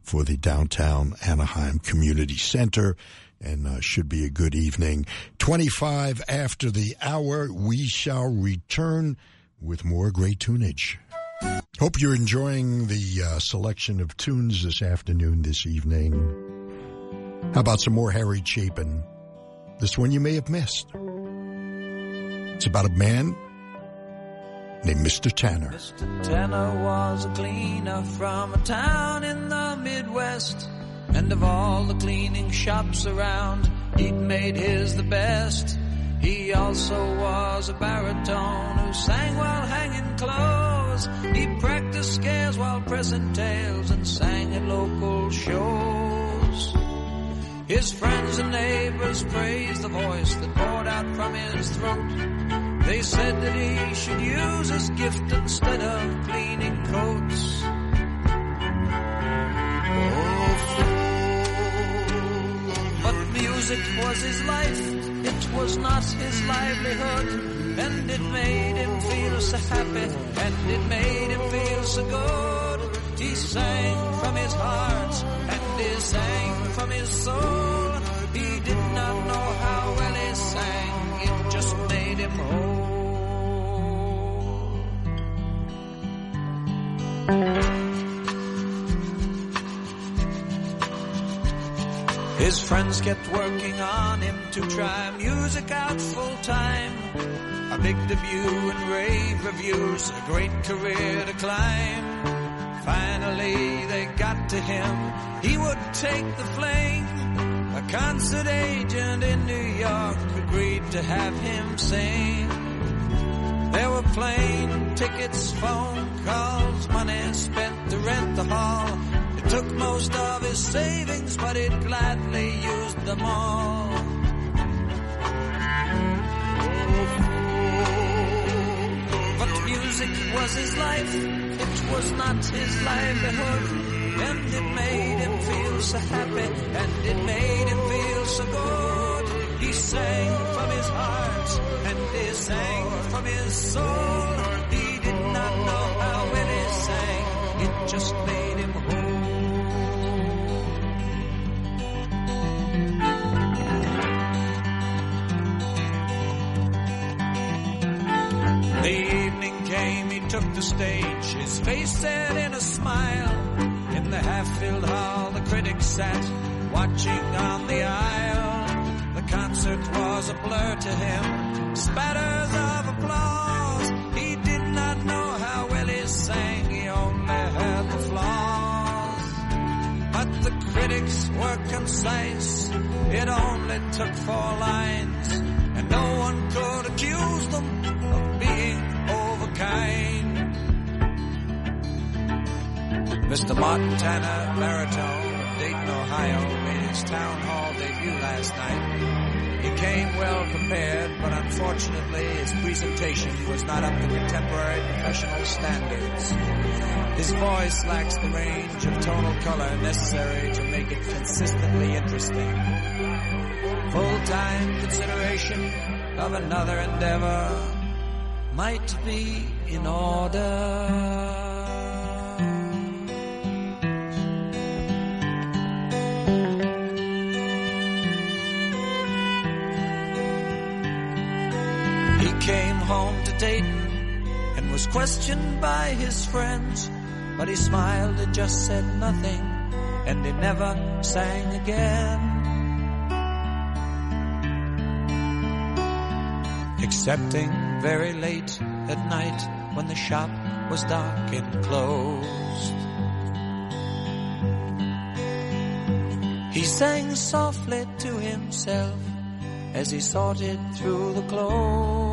for the downtown Anaheim Community Center and uh, should be a good evening. 25 after the hour, we shall return with more great tunage. Hope you're enjoying the uh, selection of tunes this afternoon, this evening. How about some more Harry Chapin? This one you may have missed. It's about a man named Mr. Tanner. Mr. Tanner was a cleaner from a town in the Midwest. And of all the cleaning shops around, he'd made his the best. He also was a baritone who sang while hanging clothes. He practiced scales while pressing tails and sang at local shows. His friends and neighbors praised the voice that poured out from his throat. They said that he should use his gift instead of cleaning coats. Music was his life, it was not his livelihood. And it made him feel so happy, and it made him feel so good. He sang from his heart, and he sang from his soul. He did not know how well he sang, it just made him whole. His friends kept working on him to try music out full time. A big debut and rave reviews, a great career to climb. Finally, they got to him. He would take the flame. A concert agent in New York agreed to have him sing. There were plane tickets, phone calls, money spent to rent the hall. It took most of his savings, but he'd gladly used them all. But music was his life, it was not his livelihood. And it made him feel so happy, and it made him feel so good. He sang from his heart, and he sang from his soul. The stage, his face set in a smile. In the half-filled hall, the critics sat, watching on the aisle. The concert was a blur to him, spatters of applause. He did not know how well he sang, he only heard the flaws. But the critics were concise, it only took four lines, Tanner, baritone of Dayton, Ohio, made his town hall debut last night. He came well prepared, but unfortunately his presentation was not up to contemporary professional standards. His voice lacks the range of tonal color necessary to make it consistently interesting. Full-time consideration of another endeavor might be in order. was questioned by his friends. But he smiled and just said nothing, and he never sang again. Excepting very late at night when the shop was dark and closed. He sang softly to himself as he sorted through the clothes.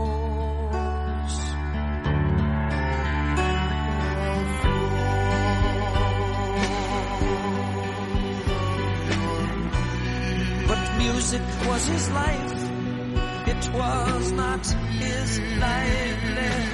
was his life. It was not his life.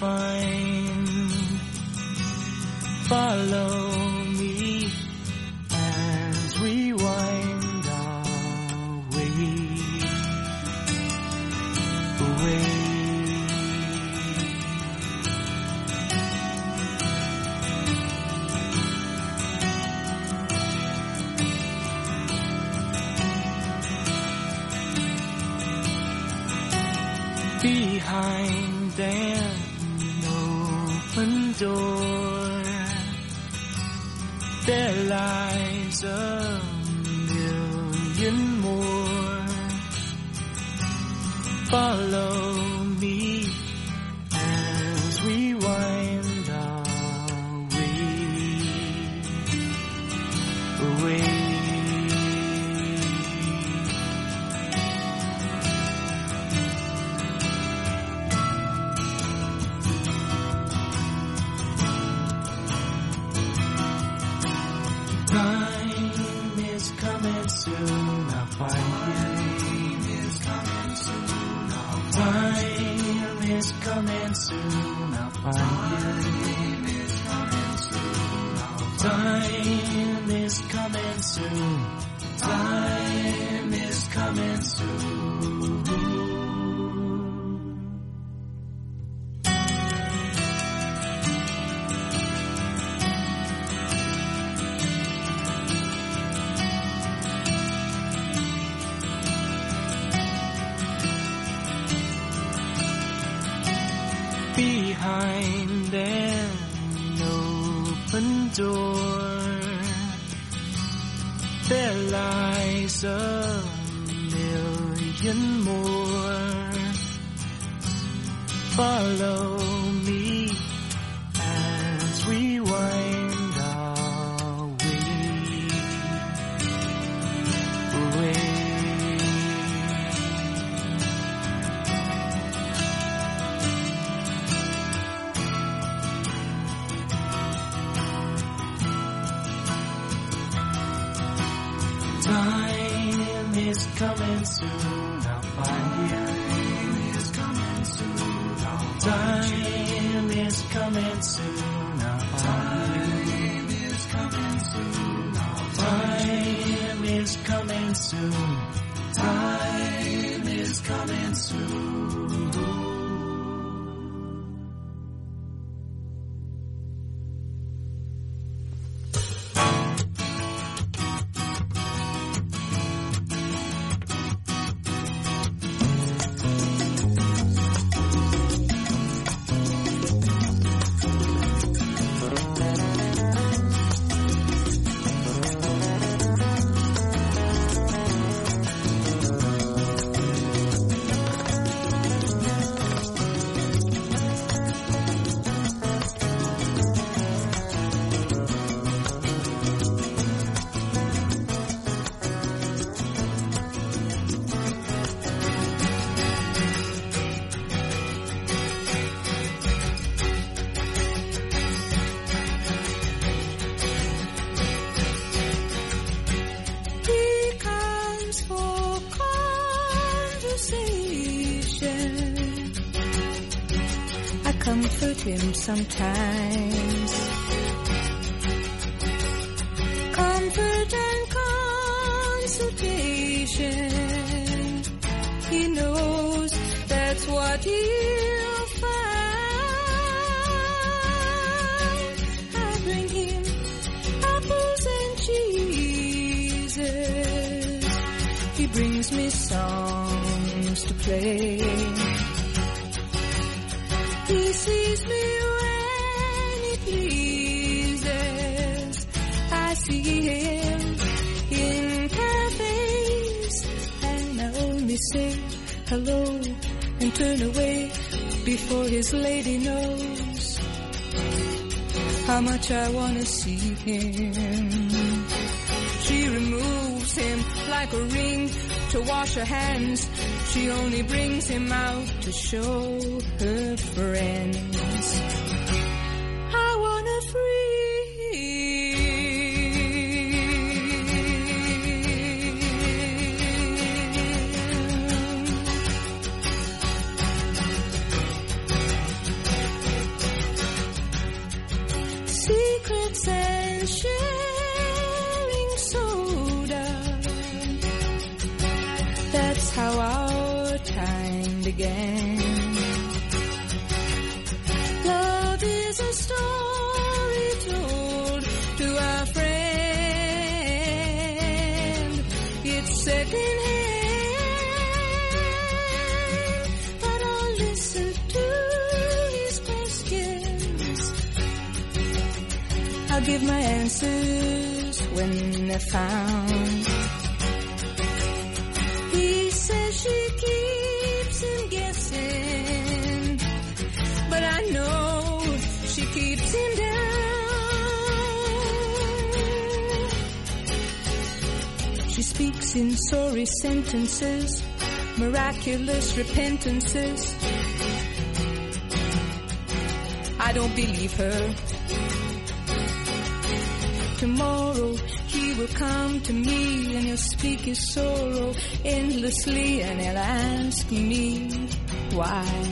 find him sometimes. Much I wanna see him. She removes him like a ring to wash her hands. She only brings him out to show her friends. My answers when they're found. He says she keeps him guessing, but I know she keeps him down. She speaks in sorry sentences, miraculous repentances. I don't believe her. Tomorrow he will come to me and he'll speak his sorrow endlessly and he'll ask me why.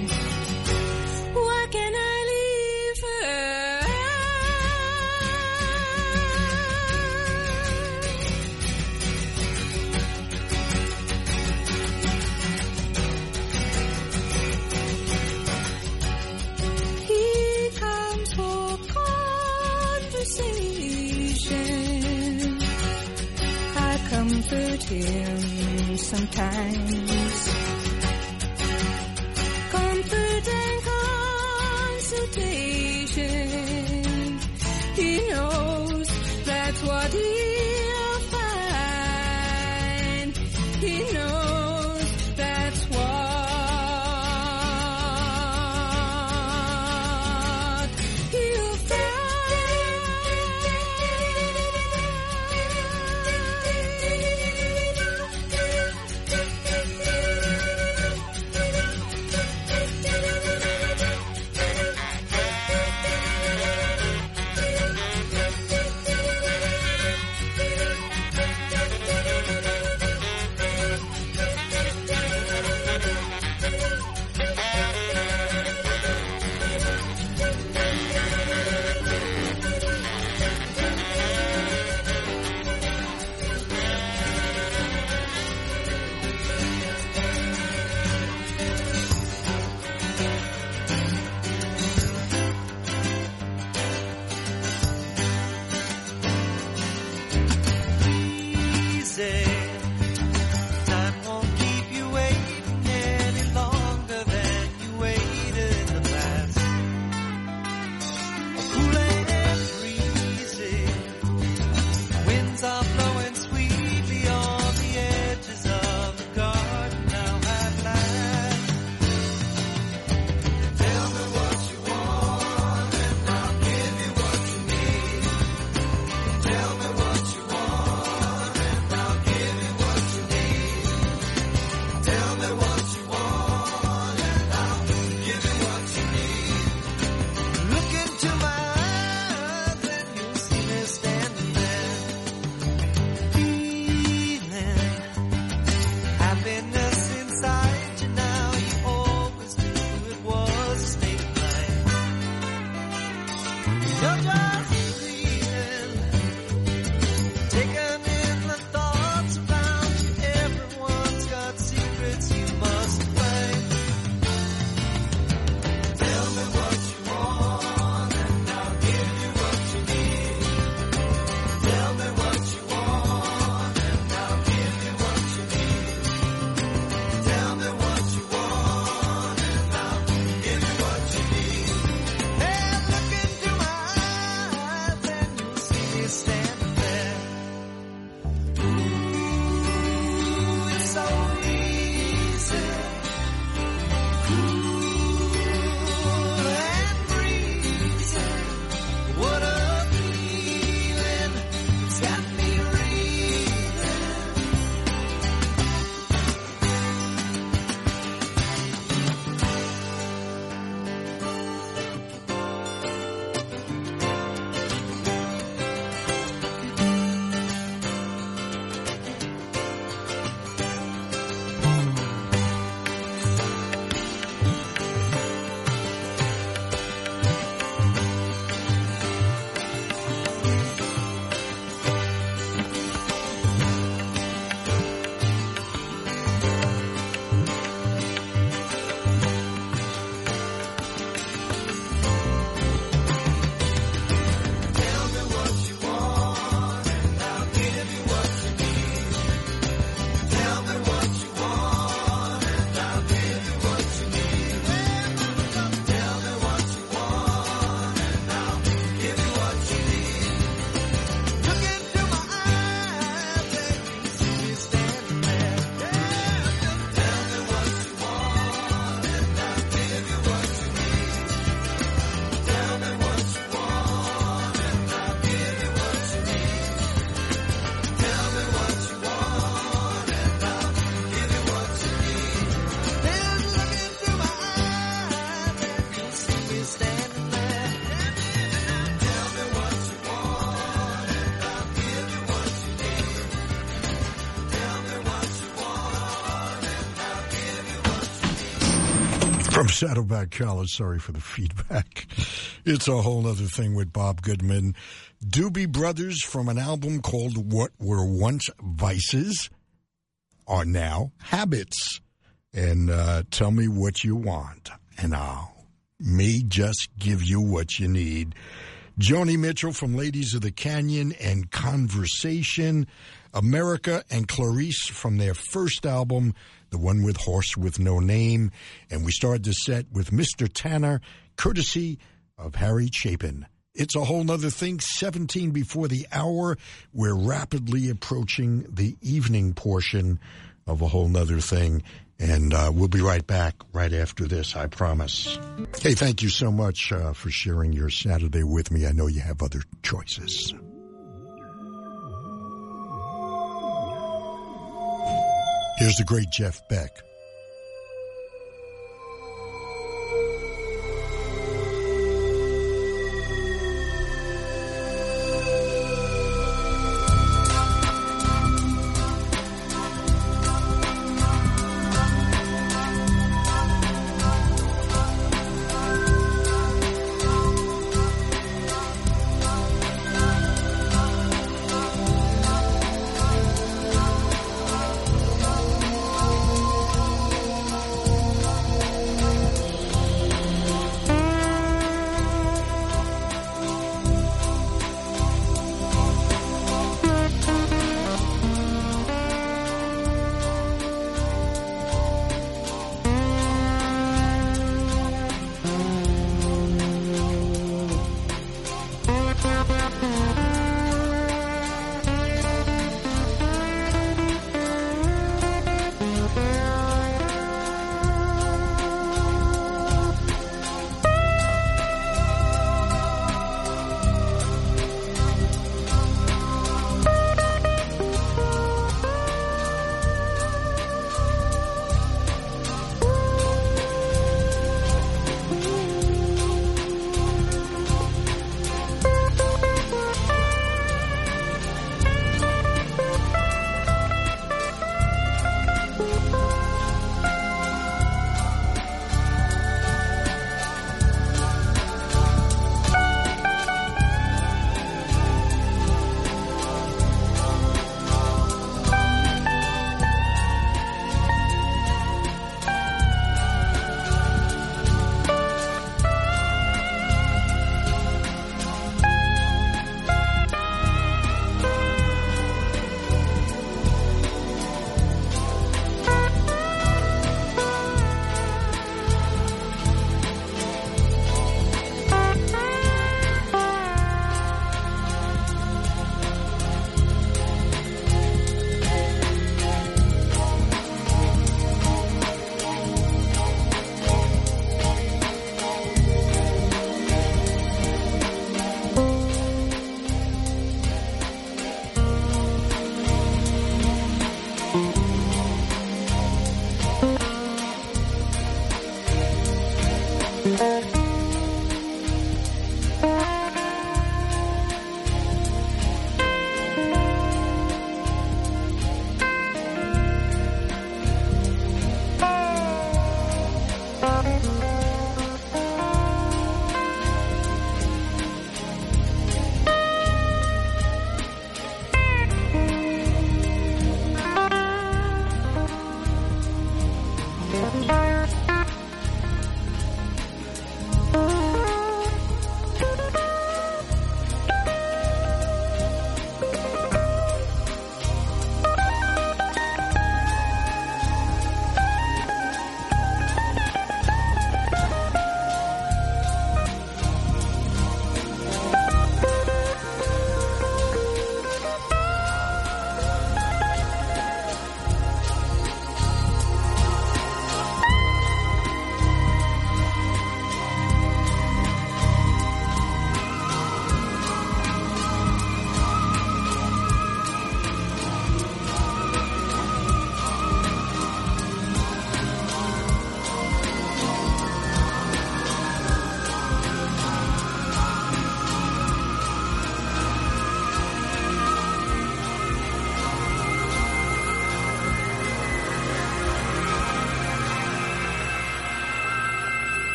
Saddleback College, sorry for the feedback. It's a whole other thing with Bob Goodman. Doobie Brothers from an album called What Were Once Vices are now habits. And uh, tell me what you want, and I'll may just give you what you need. Joni Mitchell from Ladies of the Canyon and Conversation. America and Clarice from their first album, the one with Horse with No Name. And we started the set with Mr. Tanner, courtesy of Harry Chapin. It's a whole nother thing. 17 before the hour. We're rapidly approaching the evening portion of a whole nother thing. And uh, we'll be right back right after this, I promise. Hey, thank you so much uh, for sharing your Saturday with me. I know you have other choices. Here's the great Jeff Beck.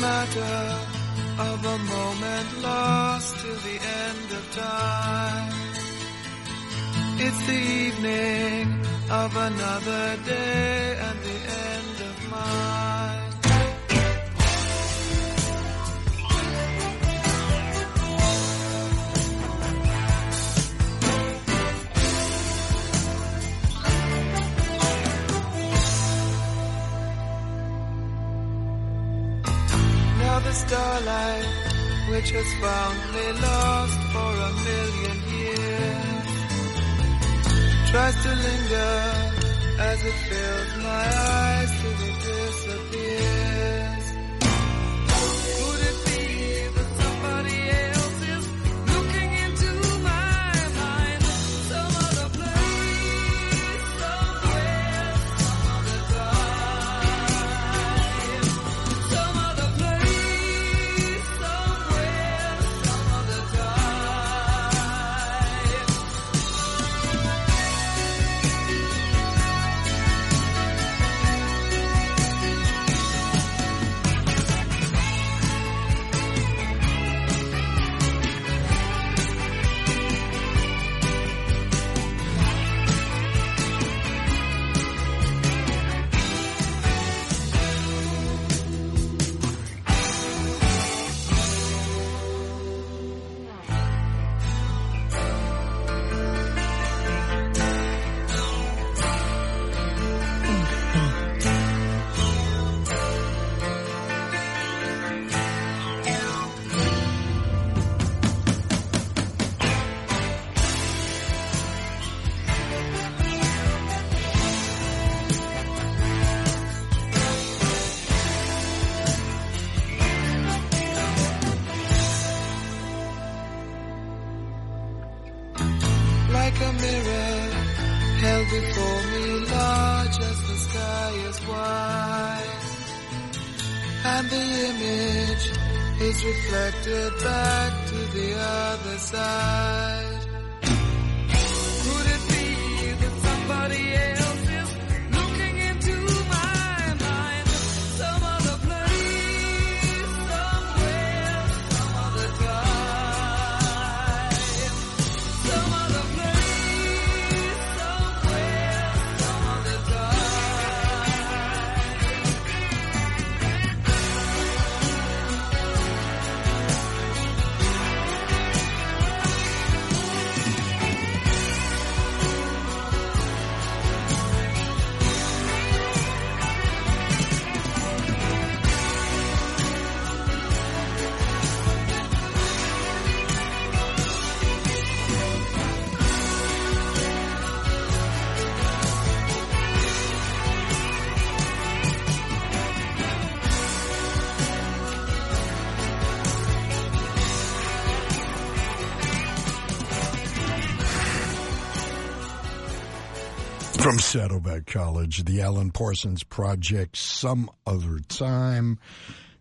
matter of a moment lost to the end of time. It's the evening of another day and the end of mine. starlight, which has found me lost for a million years, tries to linger as it fills my eyes till disappear. Saddleback College, the Alan Parsons Project, Some Other Time.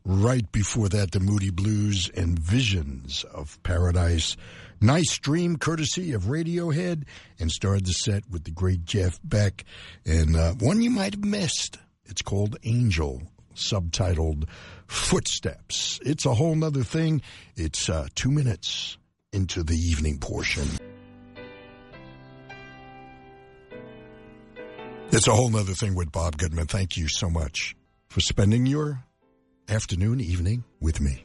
Right before that, the Moody Blues and Visions of Paradise. Nice dream, courtesy of Radiohead, and started the set with the great Jeff Beck, and uh, one you might have missed. It's called Angel, subtitled Footsteps. It's a whole nother thing. It's uh, two minutes into the evening portion. It's a whole nother thing with Bob Goodman. Thank you so much for spending your afternoon, evening with me.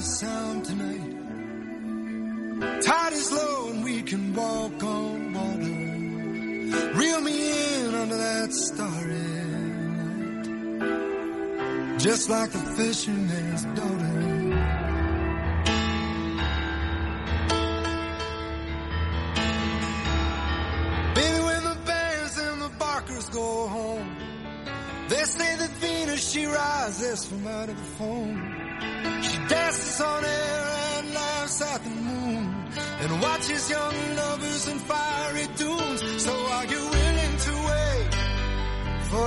The sound tonight. Tide is low and we can walk on water. Reel me in under that starry light. Just like the fisherman's daughter.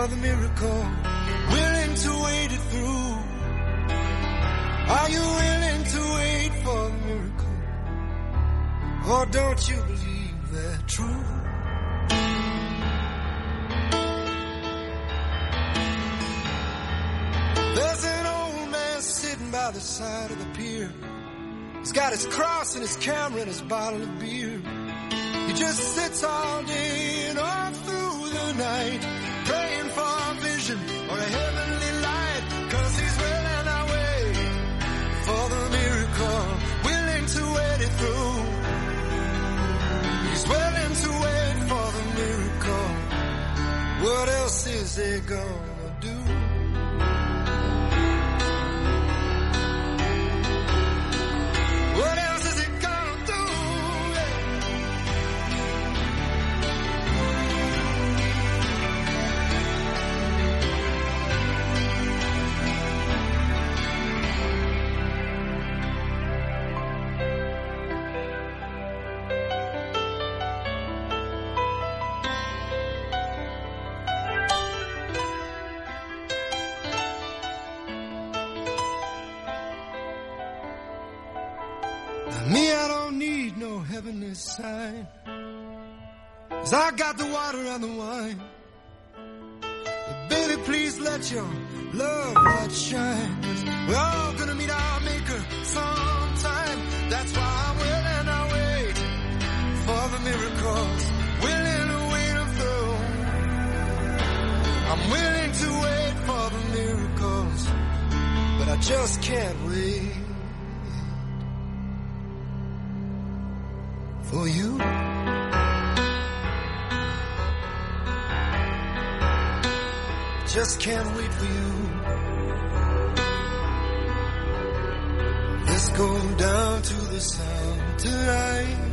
For the miracle? Willing to wait it through? Are you willing to wait for the miracle? Or don't you believe they're true? There's an old man sitting by the side of the pier. He's got his cross and his camera and his bottle of beer. He just sits all day is heavenly sign. Cause I got the water and the wine. But baby, please let your love light shine. we're all gonna meet our maker sometime. That's why I'm willing to wait for the miracles. Willing to wait them through. I'm willing to wait for the miracles. But I just can't wait. For you. Just can't wait for you. Let's go down to the sound tonight.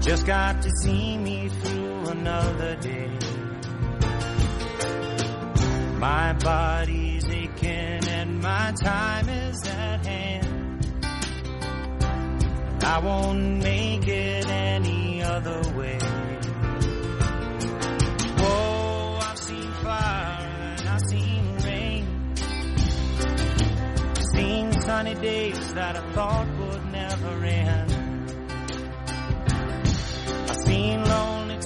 Just got to see me through another day. My body's aching and my time is at hand. I won't make it any other way. Whoa, I've seen fire and I've seen rain. Seen sunny days that I thought would never end.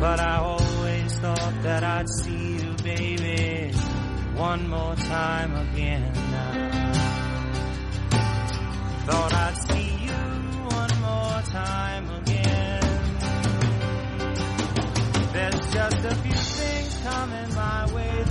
But I always thought that I'd see you, baby, one more time again. Thought I'd see you one more time again. There's just a few things coming my way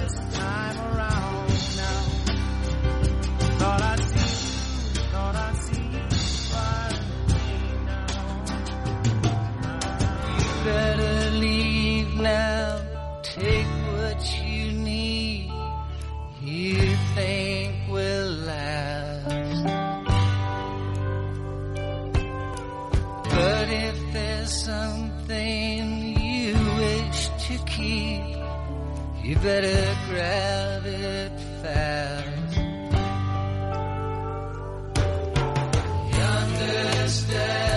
something you wish to keep, you better grab it fast. He understands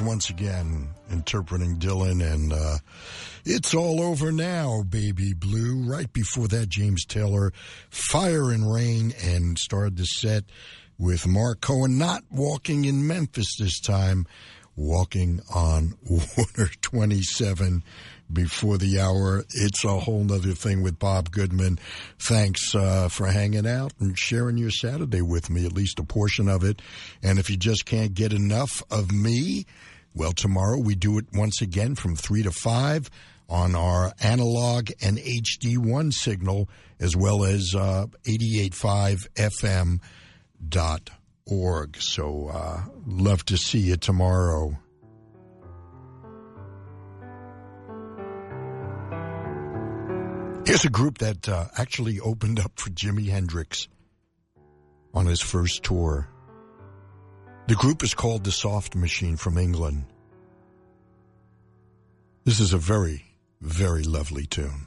Once again interpreting Dylan and uh, it's all over now, baby blue. Right before that, James Taylor, Fire and Rain, and started the set with Marc Cohn not walking in Memphis this time, walking on Water 27 before the hour. It's a whole nother thing with Bob Goodman. Thanks uh, for hanging out and sharing your Saturday with me, at least a portion of it. And if you just can't get enough of me, well, tomorrow we do it once again from 3 to 5 on our analog and HD1 signal, as well as uh, 88.5 FM dot org. So, uh, love to see you tomorrow. Here's a group that uh, actually opened up for Jimi Hendrix on his first tour. The group is called The Soft Machine from England. This is a very, very lovely tune.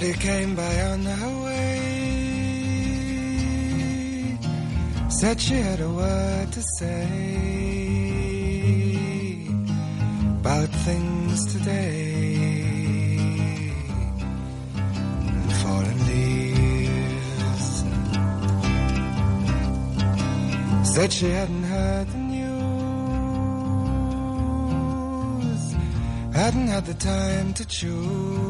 But he came by on her way. Said she had a word to say about things today. And fallen leaves. Said she hadn't heard the news, hadn't had the time to choose.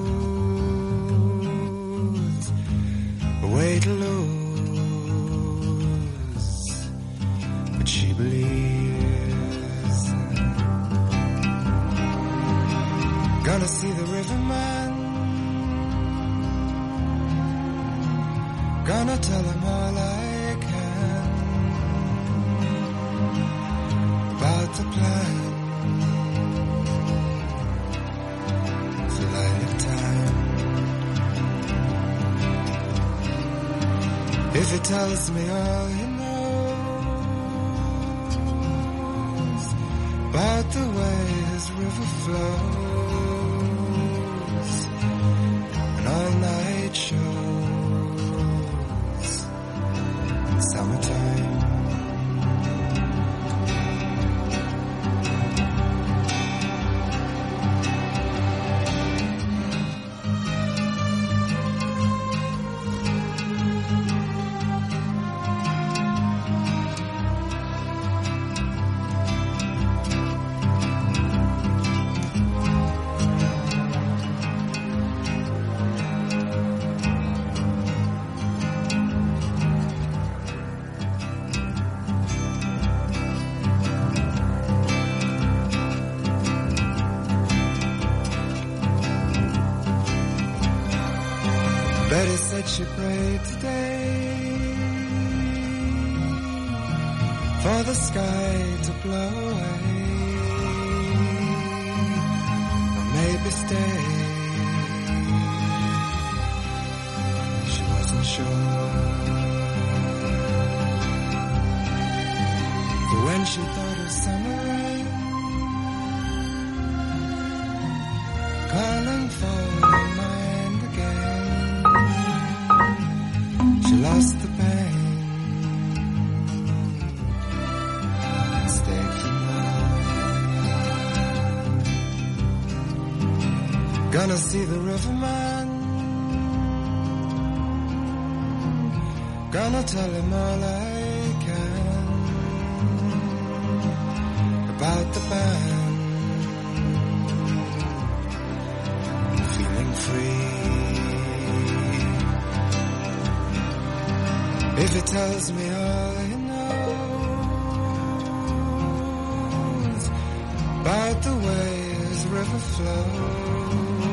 flows.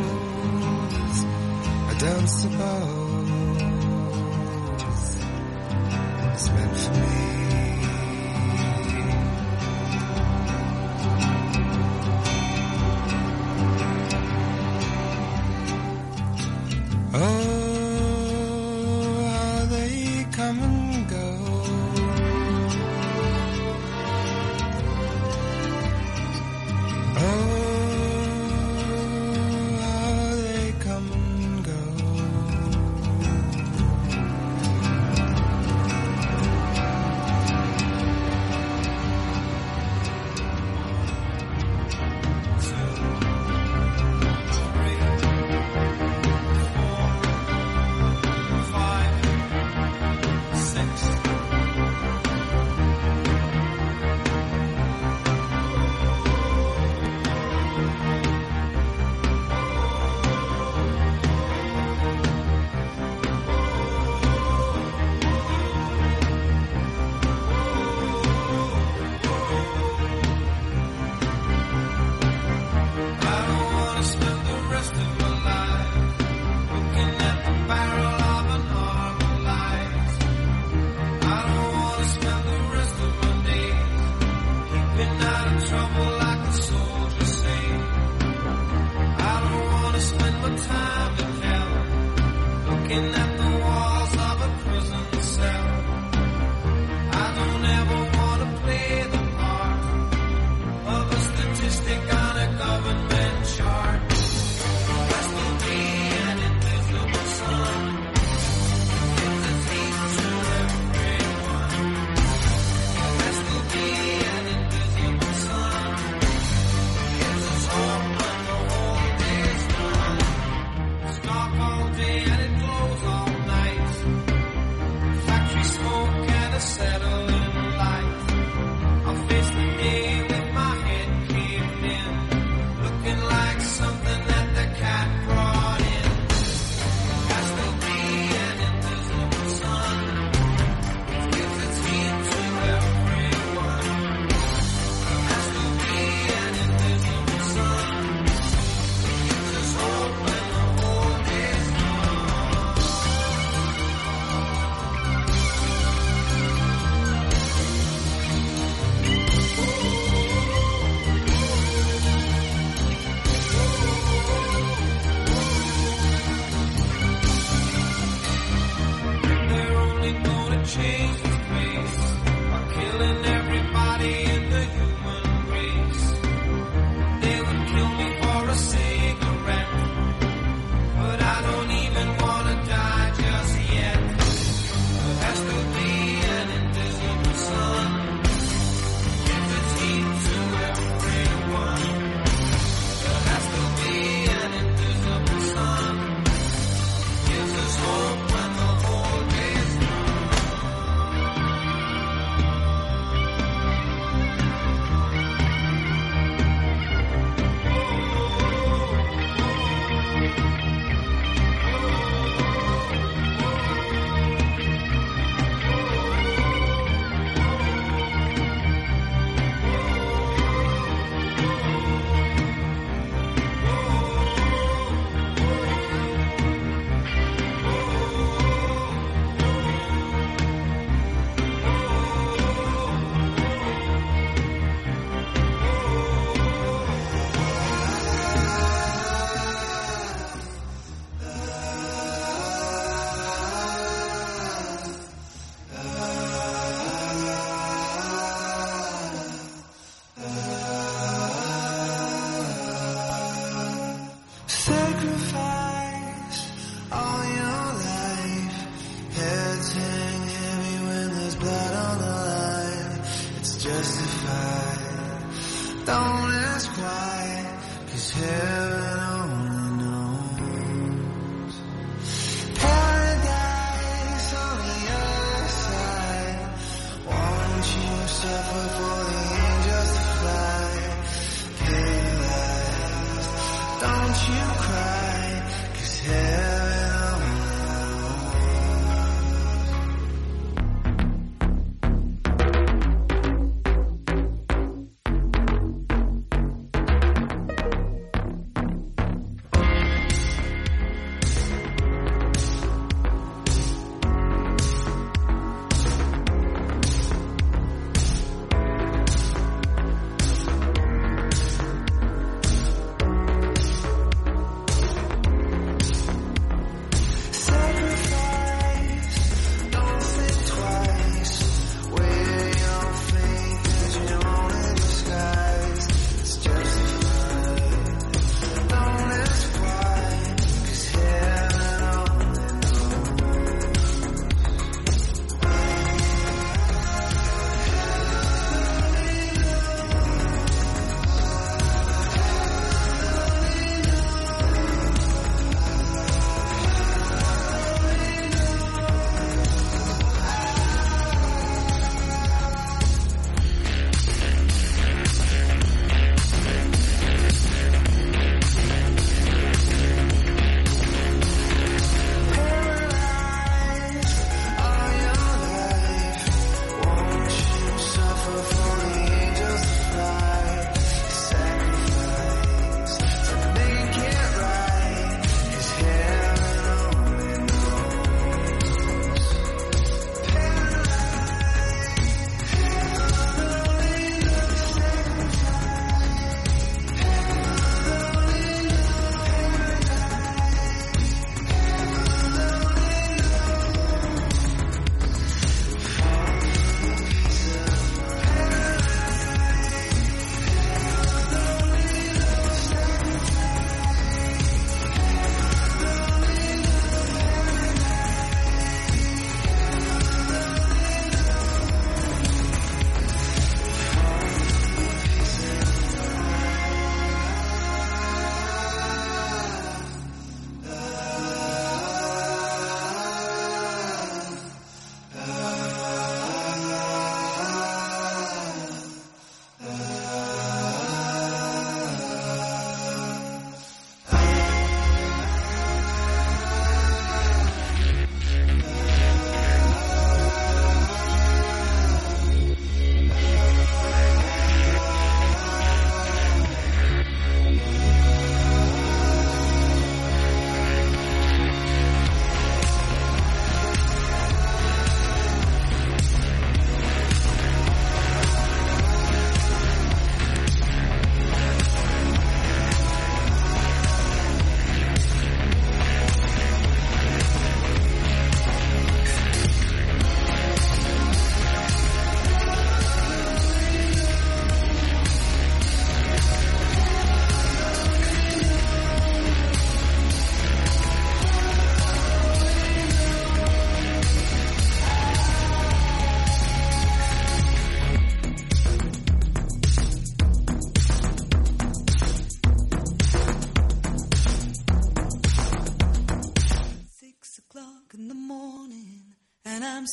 I don't suppose.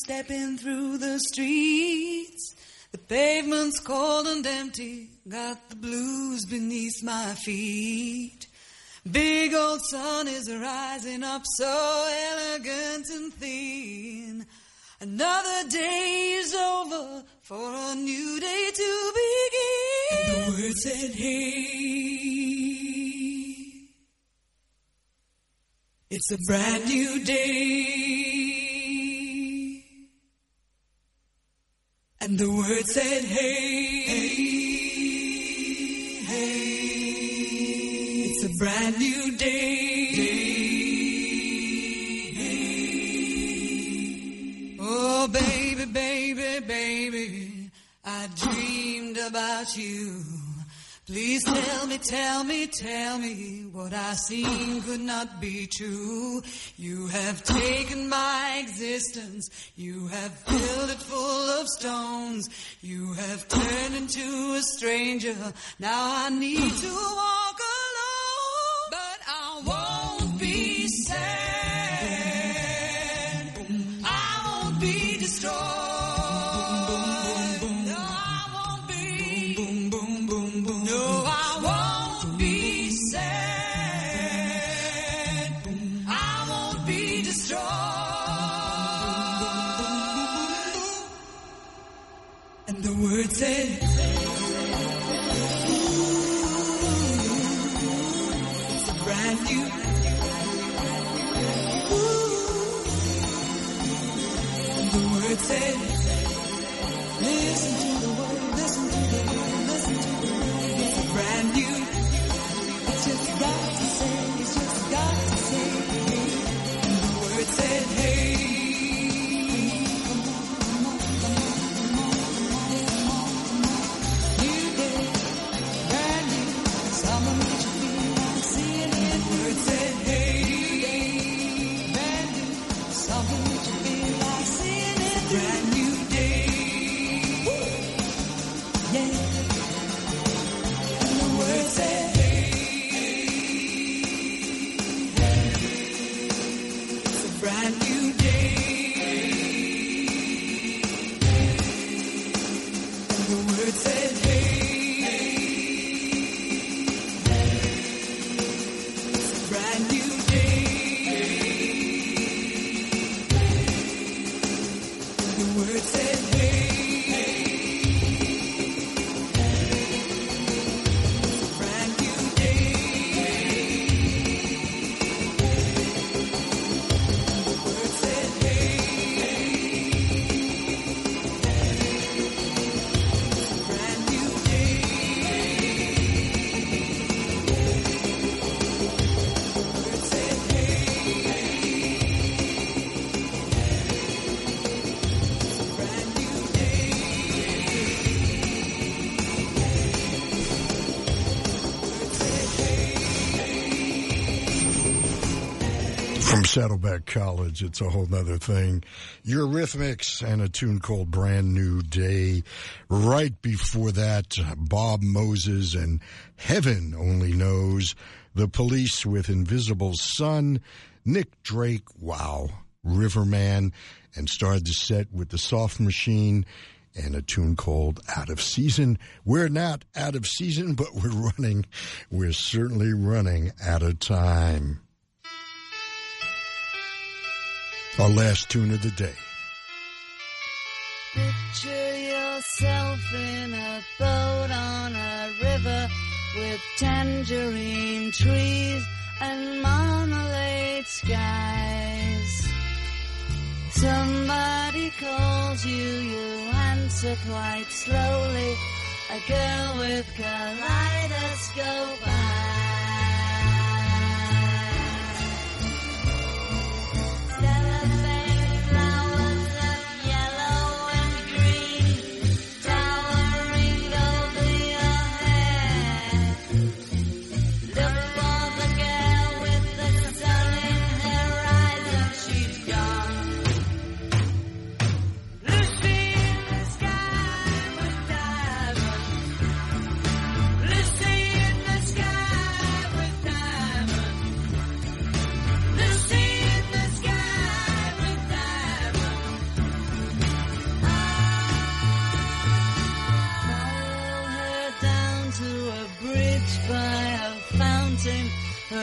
Stepping through the streets. The pavement's cold and empty, got the blues beneath my feet. Big old sun is rising up so elegant and thin. Another day is over for a new day to begin. And the word said, hey. It's a brand new day. And the word said, hey, hey, hey. It's a brand new day. Oh, baby, baby, baby, I dreamed about you. Please tell me, tell me, tell me what I seen could not be true. You have taken my existence. You have filled it full of stones. You have turned into a stranger. Now I need to walk alone, the Saddleback College, it's a whole nother thing. Your Eurythmics and a tune called Brand New Day. Right before that, Bob Moses and Heaven Only Knows. The Police with Invisible Sun. Nick Drake, wow. Riverman. And started the set with the Soft Machine and a tune called Out of Season. We're not out of season, but we're running. We're certainly running out of time. Our last tune of the day. Picture yourself in a boat on a river with tangerine trees and marmalade skies. Somebody calls you, you answer quite slowly. A girl with kaleidoscope Cellophane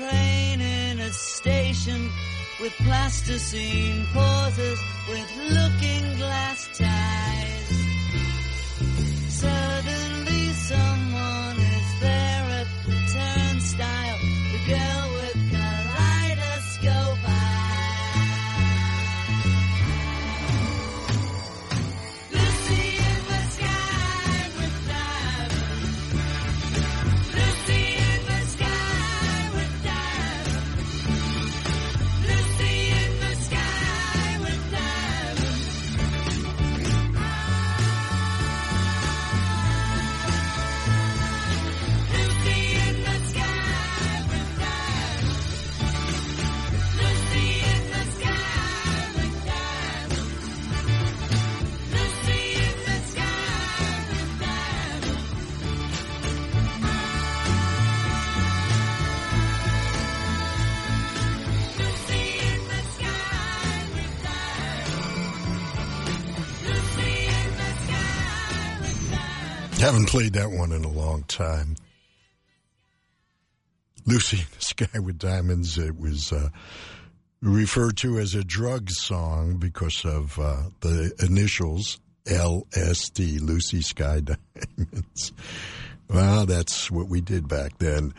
train in a station with plasticine pauses with looking glass ties. Suddenly some Haven't played that one in a long time. Lucy in the Sky with Diamonds. It was uh, referred to as a drug song because of uh, the initials LSD, Lucy Sky Diamonds. Well, that's what we did back then.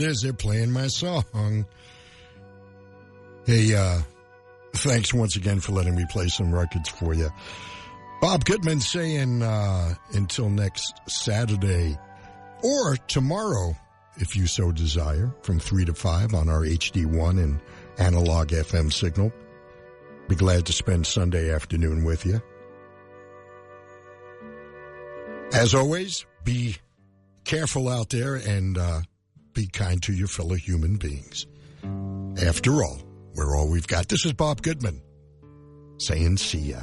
It is. They're playing my song. Hey, uh, thanks once again for letting me play some records for you. Bob Goodman saying uh, until next Saturday or tomorrow, if you so desire, from 3 to 5 on our HD1 and analog FM signal. Be glad to spend Sunday afternoon with you. As always, be careful out there and uh, be kind to your fellow human beings. After all, we're all we've got. This is Bob Goodman saying see ya.